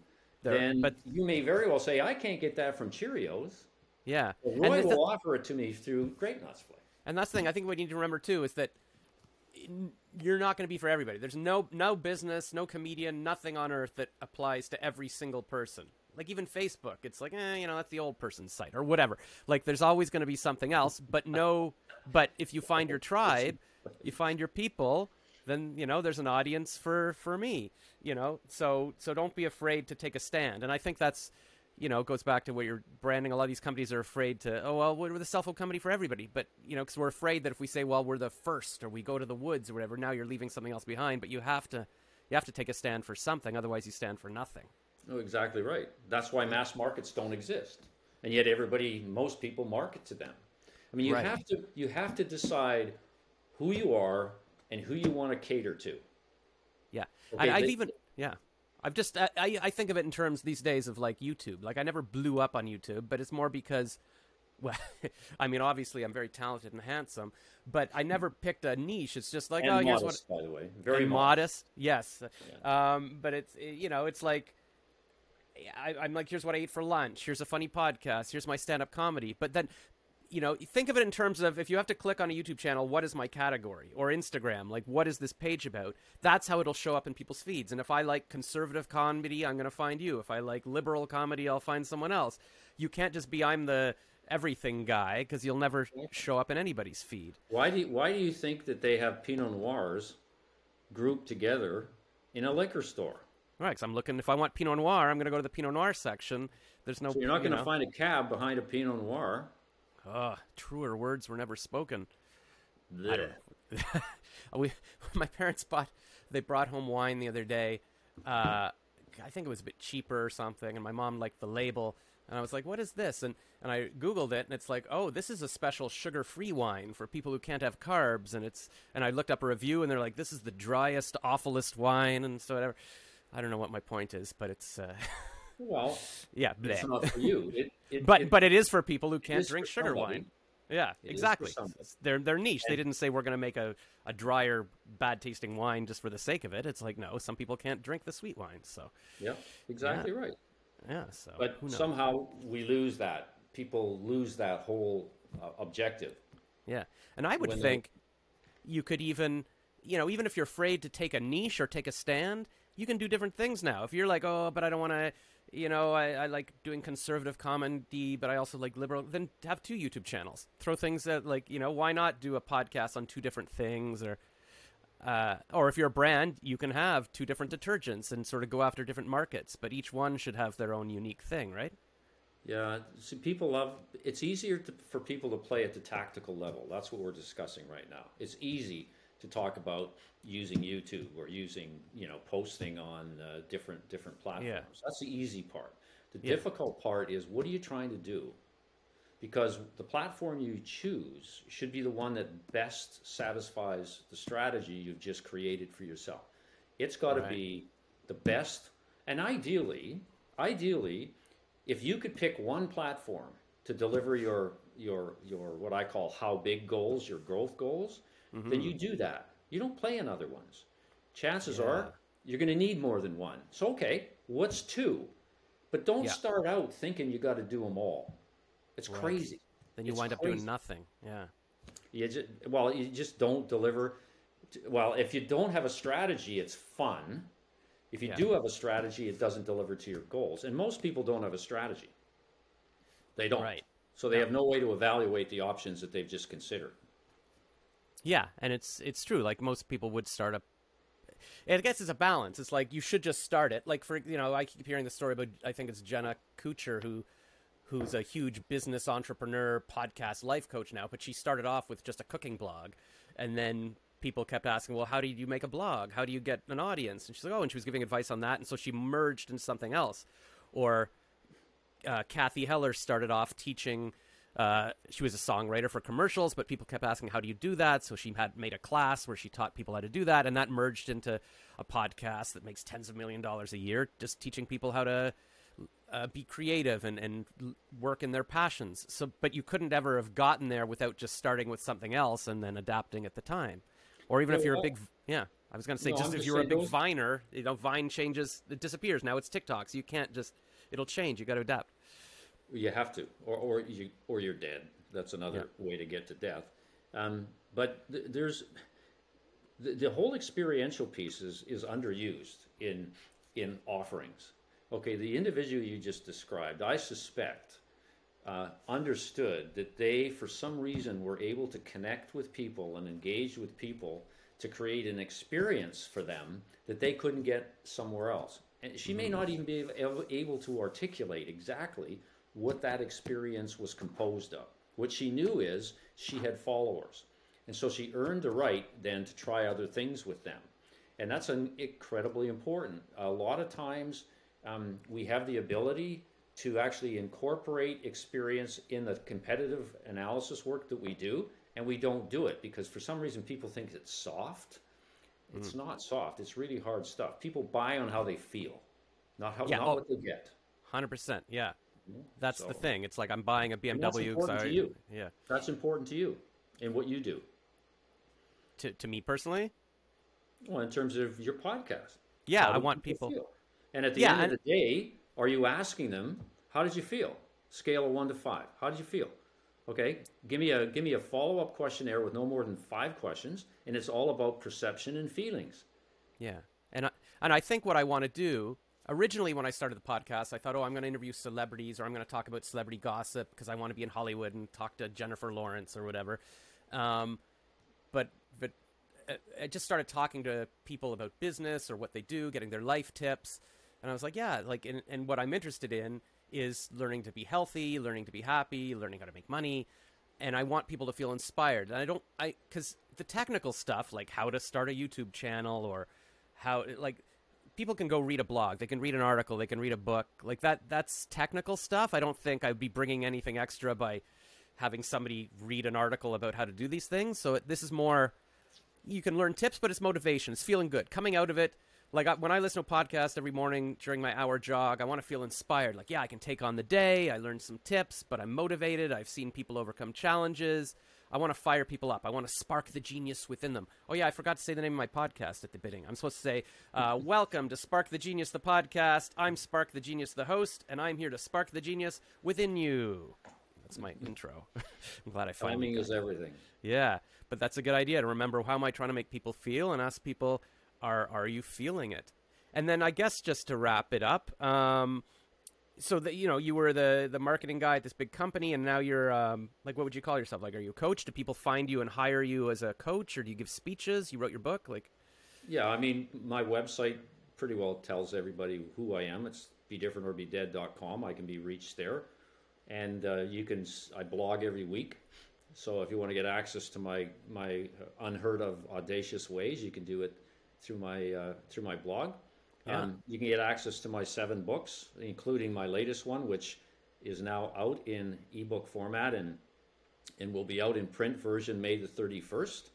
there, then but you may very well say, I can't get that from Cheerios. Yeah. Roy will offer it to me through Grape Nuts Flake. And that's the thing. I think what you need to remember too is that you're not going to be for everybody. There's no no business, no comedian, nothing on earth that applies to every single person. Like even Facebook, it's like, eh, you know, that's the old person's site or whatever. Like there's always going to be something else, but no. But if you find your tribe, you find your people, then you know there's an audience for for me. You know, so so don't be afraid to take a stand. And I think that's you know, goes back to what you're branding. A lot of these companies are afraid to, oh, well, we're the cell phone company for everybody. But, you know, because we're afraid that if we say, well, we're the first or we go to the woods or whatever, now you're leaving something else behind. But you have to, you have to take a stand for something. Otherwise, you stand for nothing. Oh, exactly right. That's why mass markets don't exist. And yet everybody, most people market to them. I mean, you right. have to, you have to decide who you are and who you want to cater to. Yeah. Okay, I, I've even, yeah. I've just I, I think of it in terms these days of like YouTube. Like I never blew up on YouTube, but it's more because *laughs* well, I mean, obviously I'm very talented and handsome, but I never picked a niche. It's just like, and oh, modest, here's what. By the way, very modest. modest. Yes, yeah. um, but it's you know, it's like I, am like, here's what I ate for lunch. Here's a funny podcast. Here's my stand-up comedy. But then you know, think of it in terms of if you have to click on a YouTube channel, what is my category? Or Instagram, like what is this page about? That's how it'll show up in people's feeds. And if I like conservative comedy, I'm going to find you. If I like liberal comedy, I'll find someone else. You can't just be I'm the everything guy because you'll never show up in anybody's feed. Why do you, why do you think that they have Pinot Noirs grouped together in a liquor store? Right, because I'm looking. If I want Pinot Noir, I'm going to go to the Pinot Noir section. There's no. So you're not going to find a cab behind a Pinot Noir. Ah, truer words were never spoken. *laughs* we, my parents bought, they brought home wine the other day. Uh, I think it was a bit cheaper or something, and my mom liked the label. And I was like, "What is this?" And and I googled it, and it's like, "Oh, this is a special sugar-free wine for people who can't have carbs." And it's and I looked up a review, and they're like, "This is the driest, awfulest wine," and so whatever. I don't know what my point is, but it's. Uh, *laughs* Well, yeah, it's not for you. It, it, but it, but it is for people who can't drink sugar somebody. wine. Yeah, exactly. They're they're niche. And, they didn't say we're going to make a, a drier, bad tasting wine just for the sake of it. It's like no, some people can't drink the sweet wine. So yeah, exactly yeah. right. Yeah. So but somehow we lose that. People lose that whole uh, objective. Yeah, and I would think they... you could even, you know, even if you're afraid to take a niche or take a stand, you can do different things now. If you're like, oh, but I don't want to you know, I, I, like doing conservative comedy, but I also like liberal. Then have two YouTube channels. Throw things that like you know, why not do a podcast on two different things or. Uh, or if you're a brand, you can have two different detergents and sort of go after different markets, but each one should have their own unique thing, right? Yeah, see, people love. It's easier to, for people to play at the tactical level. That's what we're discussing right now. It's easy to talk about using YouTube or using you know posting on uh, different different platforms. Yeah. That's the easy part. The yeah. difficult part is what are you trying to do? Because the platform you choose should be the one that best satisfies the strategy you've just created for yourself. It's got to right. be the best, and ideally, ideally, if you could pick one platform to deliver your your your what I call how big goals, your growth goals, mm-hmm. then you do that. You don't play in other ones. Chances yeah. are you're going to need more than one. So, okay, what's two? But don't yeah. start out thinking you got to do them all. It's right. crazy. Then you it's wind crazy. up doing nothing. Yeah. You just, well, you just don't deliver. Well, if you don't have a strategy, it's fun. If you yeah. do have a strategy, it doesn't deliver to your goals. And most people don't have a strategy. They don't. Right. So they have no way to evaluate the options that they've just considered. Yeah, and it's it's true. Like most people would start up. I guess it's a balance. It's like you should just start it. Like for you know, I keep hearing the story about I think it's Jenna Kutcher who who's a huge business entrepreneur, podcast life coach now, but she started off with just a cooking blog and then people kept asking, "Well, how do you make a blog? How do you get an audience?" And she's like, "Oh," and she was giving advice on that, and so she merged into something else. Or uh, Cathy Heller started off teaching uh, she was a songwriter for commercials, but people kept asking, "How do you do that?" So she had made a class where she taught people how to do that, and that merged into a podcast that makes tens of million dollars a year, just teaching people how to uh, be creative and, and work in their passions. So, but you couldn't ever have gotten there without just starting with something else and then adapting at the time, or even if you're a big, yeah. I was going to say, no, just I'm if you're a big those... Viner, you know, Vine changes, it disappears. Now it's TikTok, so you can't just, it'll change. You got to adapt. You have to, or or you or you're dead. That's another yeah. way to get to death. Um, but th- there's the, the whole experiential piece is, is underused in in offerings. Okay, the individual you just described, I suspect, uh, understood that they, for some reason, were able to connect with people and engage with people to create an experience for them that they couldn't get somewhere else. And she may mm-hmm. not even be able to articulate exactly what that experience was composed of. What she knew is she had followers. And so she earned the right then to try other things with them. And that's an incredibly important. A lot of times um, we have the ability to actually incorporate experience in the competitive analysis work that we do, and we don't do it because for some reason people think it's soft. It's mm. not soft. It's really hard stuff. People buy on how they feel, not how yeah, not oh, what they get. Hundred percent. Yeah, that's so, the thing. It's like I'm buying a BMW. That's important I, to you. Yeah, that's important to you, and what you do. To to me personally. Well, in terms of your podcast. Yeah, I want people. Feel? And at the yeah, end of the day, are you asking them how did you feel? Scale of one to five. How did you feel? Okay, give me a give me a follow up questionnaire with no more than five questions, and it's all about perception and feelings. Yeah, and I, and I think what I want to do originally when I started the podcast, I thought, oh, I'm going to interview celebrities or I'm going to talk about celebrity gossip because I want to be in Hollywood and talk to Jennifer Lawrence or whatever. Um, but but uh, I just started talking to people about business or what they do, getting their life tips, and I was like, yeah, like, and, and what I'm interested in is learning to be healthy, learning to be happy, learning how to make money. And I want people to feel inspired. And I don't, I, because the technical stuff, like how to start a YouTube channel or how, like, people can go read a blog, they can read an article, they can read a book. Like that, that's technical stuff. I don't think I'd be bringing anything extra by having somebody read an article about how to do these things. So this is more, you can learn tips, but it's motivation. It's feeling good. Coming out of it, like I, when I listen to a podcast every morning during my hour jog, I want to feel inspired. Like, yeah, I can take on the day. I learned some tips, but I'm motivated. I've seen people overcome challenges. I want to fire people up. I want to spark the genius within them. Oh yeah, I forgot to say the name of my podcast at the bidding. I'm supposed to say, uh, *laughs* "Welcome to Spark the Genius, the podcast." I'm Spark the Genius, the host, and I'm here to spark the genius within you. That's my intro. *laughs* I'm glad I finally. Timing is everything. Yeah, but that's a good idea to remember. How am I trying to make people feel, and ask people are are you feeling it? And then I guess just to wrap it up, um, so that you know you were the the marketing guy at this big company, and now you're um, like what would you call yourself? Like, are you a coach? Do people find you and hire you as a coach, or do you give speeches? You wrote your book, like. Yeah, I mean, my website pretty well tells everybody who I am. It's be different or be bedifferentorbedead.com. I can be reached there, and uh, you can. I blog every week. So if you want to get access to my my unheard of audacious ways, you can do it through my uh, through my blog. Yeah. Um, you can get access to my seven books, including my latest one, which is now out in ebook format and and will be out in print version May the thirty first.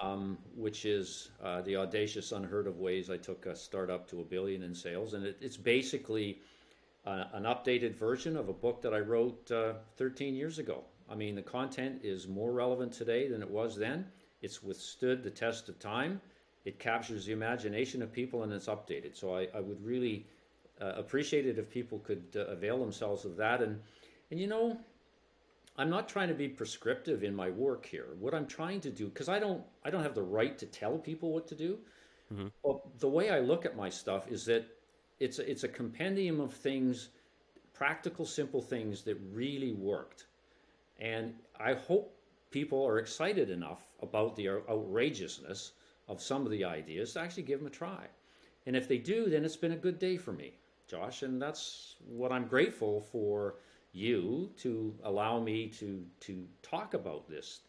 Um, which is uh, the audacious, unheard of ways I took a startup to a billion in sales, and it, it's basically uh, an updated version of a book that I wrote uh, 13 years ago. I mean, the content is more relevant today than it was then. It's withstood the test of time it captures the imagination of people and it's updated. So I, I would really uh, appreciate it if people could uh, avail themselves of that. And and you know, I'm not trying to be prescriptive in my work here. What I'm trying to do, because I don't I don't have the right to tell people what to do. Mm-hmm. Well, the way I look at my stuff is that it's a, it's a compendium of things, practical, simple things that really worked. And I hope people are excited enough about the outrageousness of some of the ideas to actually give them a try. And if they do, then it's been a good day for me, Josh. And that's what I'm grateful for you to allow me to to talk about this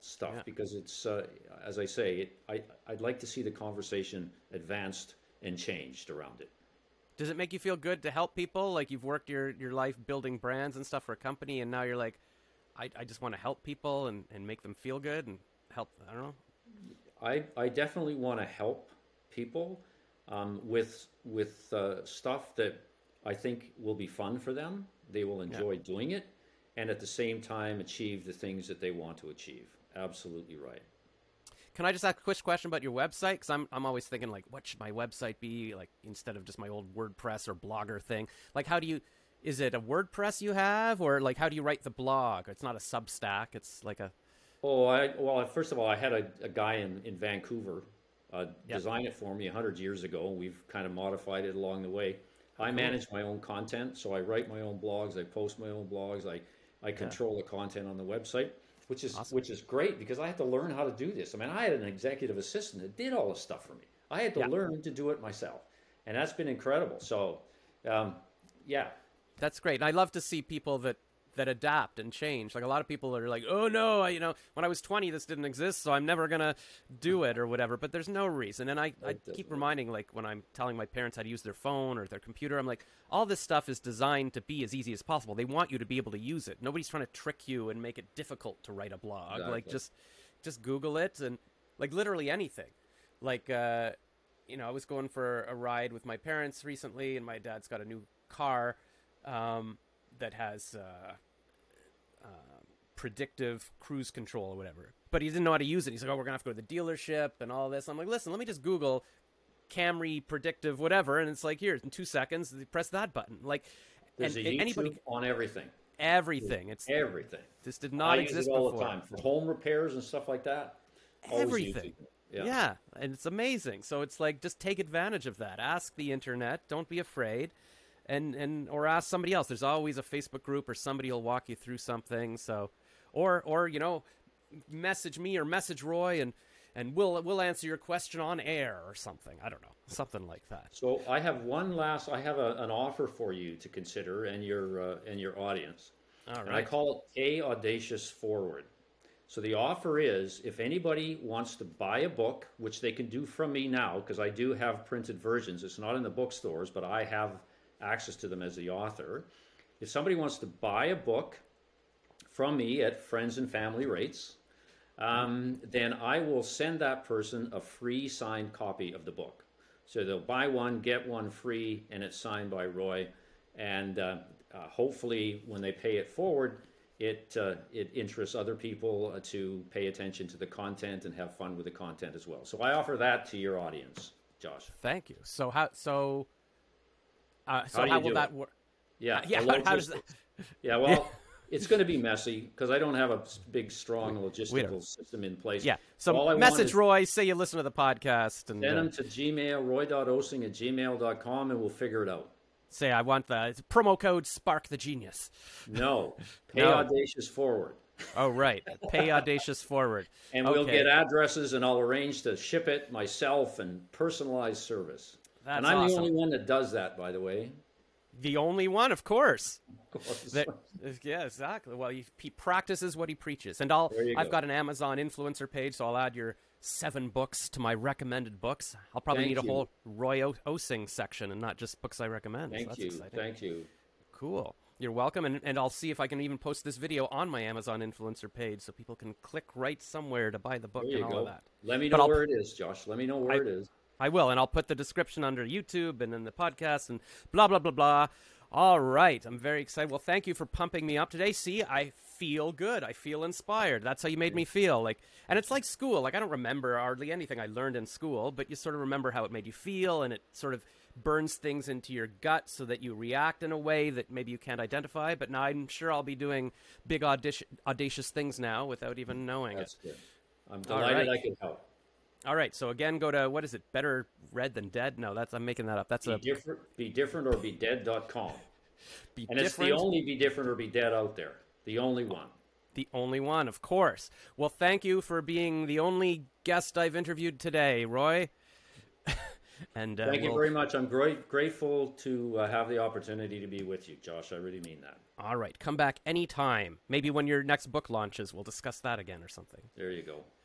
stuff yeah. because it's uh, as I say, it, I I'd like to see the conversation advanced and changed around it. Does it make you feel good to help people? Like you've worked your, your life building brands and stuff for a company, and now you're like, I, I just want to help people and, and make them feel good and help. I don't know. I, I definitely want to help people um, with with uh, stuff that I think will be fun for them. They will enjoy yeah. doing it, and at the same time achieve the things that they want to achieve. Absolutely right. Can I just ask a quick question about your website? Because I'm I'm always thinking like, what should my website be like instead of just my old WordPress or Blogger thing? Like, how do you? Is it a WordPress you have, or like how do you write the blog? It's not a Substack. It's like a Oh, I well, first of all, I had a, a guy in in Vancouver uh, yep. design it for me hundred years ago. We've kind of modified it along the way. I manage my own content, so I write my own blogs, I post my own blogs, I I control yeah. the content on the website, which is awesome. which is great because I had to learn how to do this. I mean, I had an executive assistant that did all this stuff for me. I had to yeah. learn to do it myself, and that's been incredible. So, um, yeah, that's great. And I love to see people that that adapt and change. Like a lot of people are like, "Oh no, I, you know, when I was 20 this didn't exist, so I'm never going to do it or whatever." But there's no reason. And I, I keep reminding like when I'm telling my parents how to use their phone or their computer, I'm like, "All this stuff is designed to be as easy as possible. They want you to be able to use it. Nobody's trying to trick you and make it difficult to write a blog. Exactly. Like just just Google it and like literally anything. Like uh you know, I was going for a ride with my parents recently and my dad's got a new car um, that has uh, predictive cruise control or whatever. But he didn't know how to use it. He's like, "Oh, we're gonna have to go to the dealership and all this." I'm like, "Listen, let me just Google Camry predictive whatever," and it's like, "Here, in two seconds, press that button." Like, There's and, a anybody on everything. Everything. It's everything. This did not I exist all before. the time for home repairs and stuff like that. Everything. Yeah. yeah, and it's amazing. So it's like just take advantage of that. Ask the internet. Don't be afraid and and or ask somebody else. There's always a Facebook group or somebody will walk you through something. So or or you know, message me or message Roy and and we'll we'll answer your question on air or something. I don't know, something like that. So I have one last. I have a, an offer for you to consider and your uh, and your audience. All right. And I call it a audacious forward. So the offer is if anybody wants to buy a book, which they can do from me now, because I do have printed versions. It's not in the bookstores, but I have access to them as the author. If somebody wants to buy a book from me at friends and family rates, um, then I will send that person a free signed copy of the book. So they'll buy one, get one free, and it's signed by Roy. And uh, uh, hopefully, when they pay it forward, it uh, it interests other people uh, to pay attention to the content and have fun with the content as well. So I offer that to your audience, Josh. Thank you. So how so? Uh, so how, how will that work? Yeah, *laughs* yeah. How, how does that? *laughs* Yeah, well, it's going to be messy because I don't have a big, strong logistical system in place. Yeah. So message Roy, say you listen to the podcast. and Send them uh, to gmail, roy.osing at gmail.com, and we'll figure it out. Say, I want the promo code Spark the Genius. No. *laughs* Pay no. Audacious Forward. oh, right. Pay *laughs* Audacious Forward. And okay. we'll get addresses, and I'll arrange to ship it myself and personalized service. That's and I'm awesome. the only one that does that, by the way. The only one, of course. Of course. That, uh, yeah, exactly. Well, he, he, practices what he preaches, and I'll. I've go. got an Amazon influencer page, so I'll add your seven books to my recommended books. I'll probably Thank need a whole Roy o- Osing section, and not just books I recommend. Thank so you. Exciting. Thank you. Cool. You're welcome, and, and I'll see if I can even post this video on my Amazon influencer page so people can click right somewhere to buy the book and all go. of that. Let me know where it is, Josh. Let me know where I, it is. I will, and I'll put the description under YouTube and in the podcast and blah blah blah blah. All right, I'm very excited. Well, thank you for pumping me up today. See, I feel good. I feel inspired. That's how you made me feel. Like, and it's like school. Like I don't remember hardly anything I learned in school, but you sort of remember how it made you feel, and it sort of burns things into your gut so that you react in a way that maybe you can't identify. But now I'm sure I'll be doing big audacious, audacious things now without even knowing That's it. Good. I'm delighted right. I can help. All right. So again, go to what is it? Better read than dead? No, that's I'm making that up. That's be a different. Be different or be dead.com. *laughs* be and different. it's the only be different or be dead out there. The only one. The only one, of course. Well, thank you for being the only guest I've interviewed today, Roy. *laughs* and uh, thank we'll... you very much. I'm great, grateful to uh, have the opportunity to be with you, Josh. I really mean that. All right, come back anytime. Maybe when your next book launches, we'll discuss that again or something. There you go.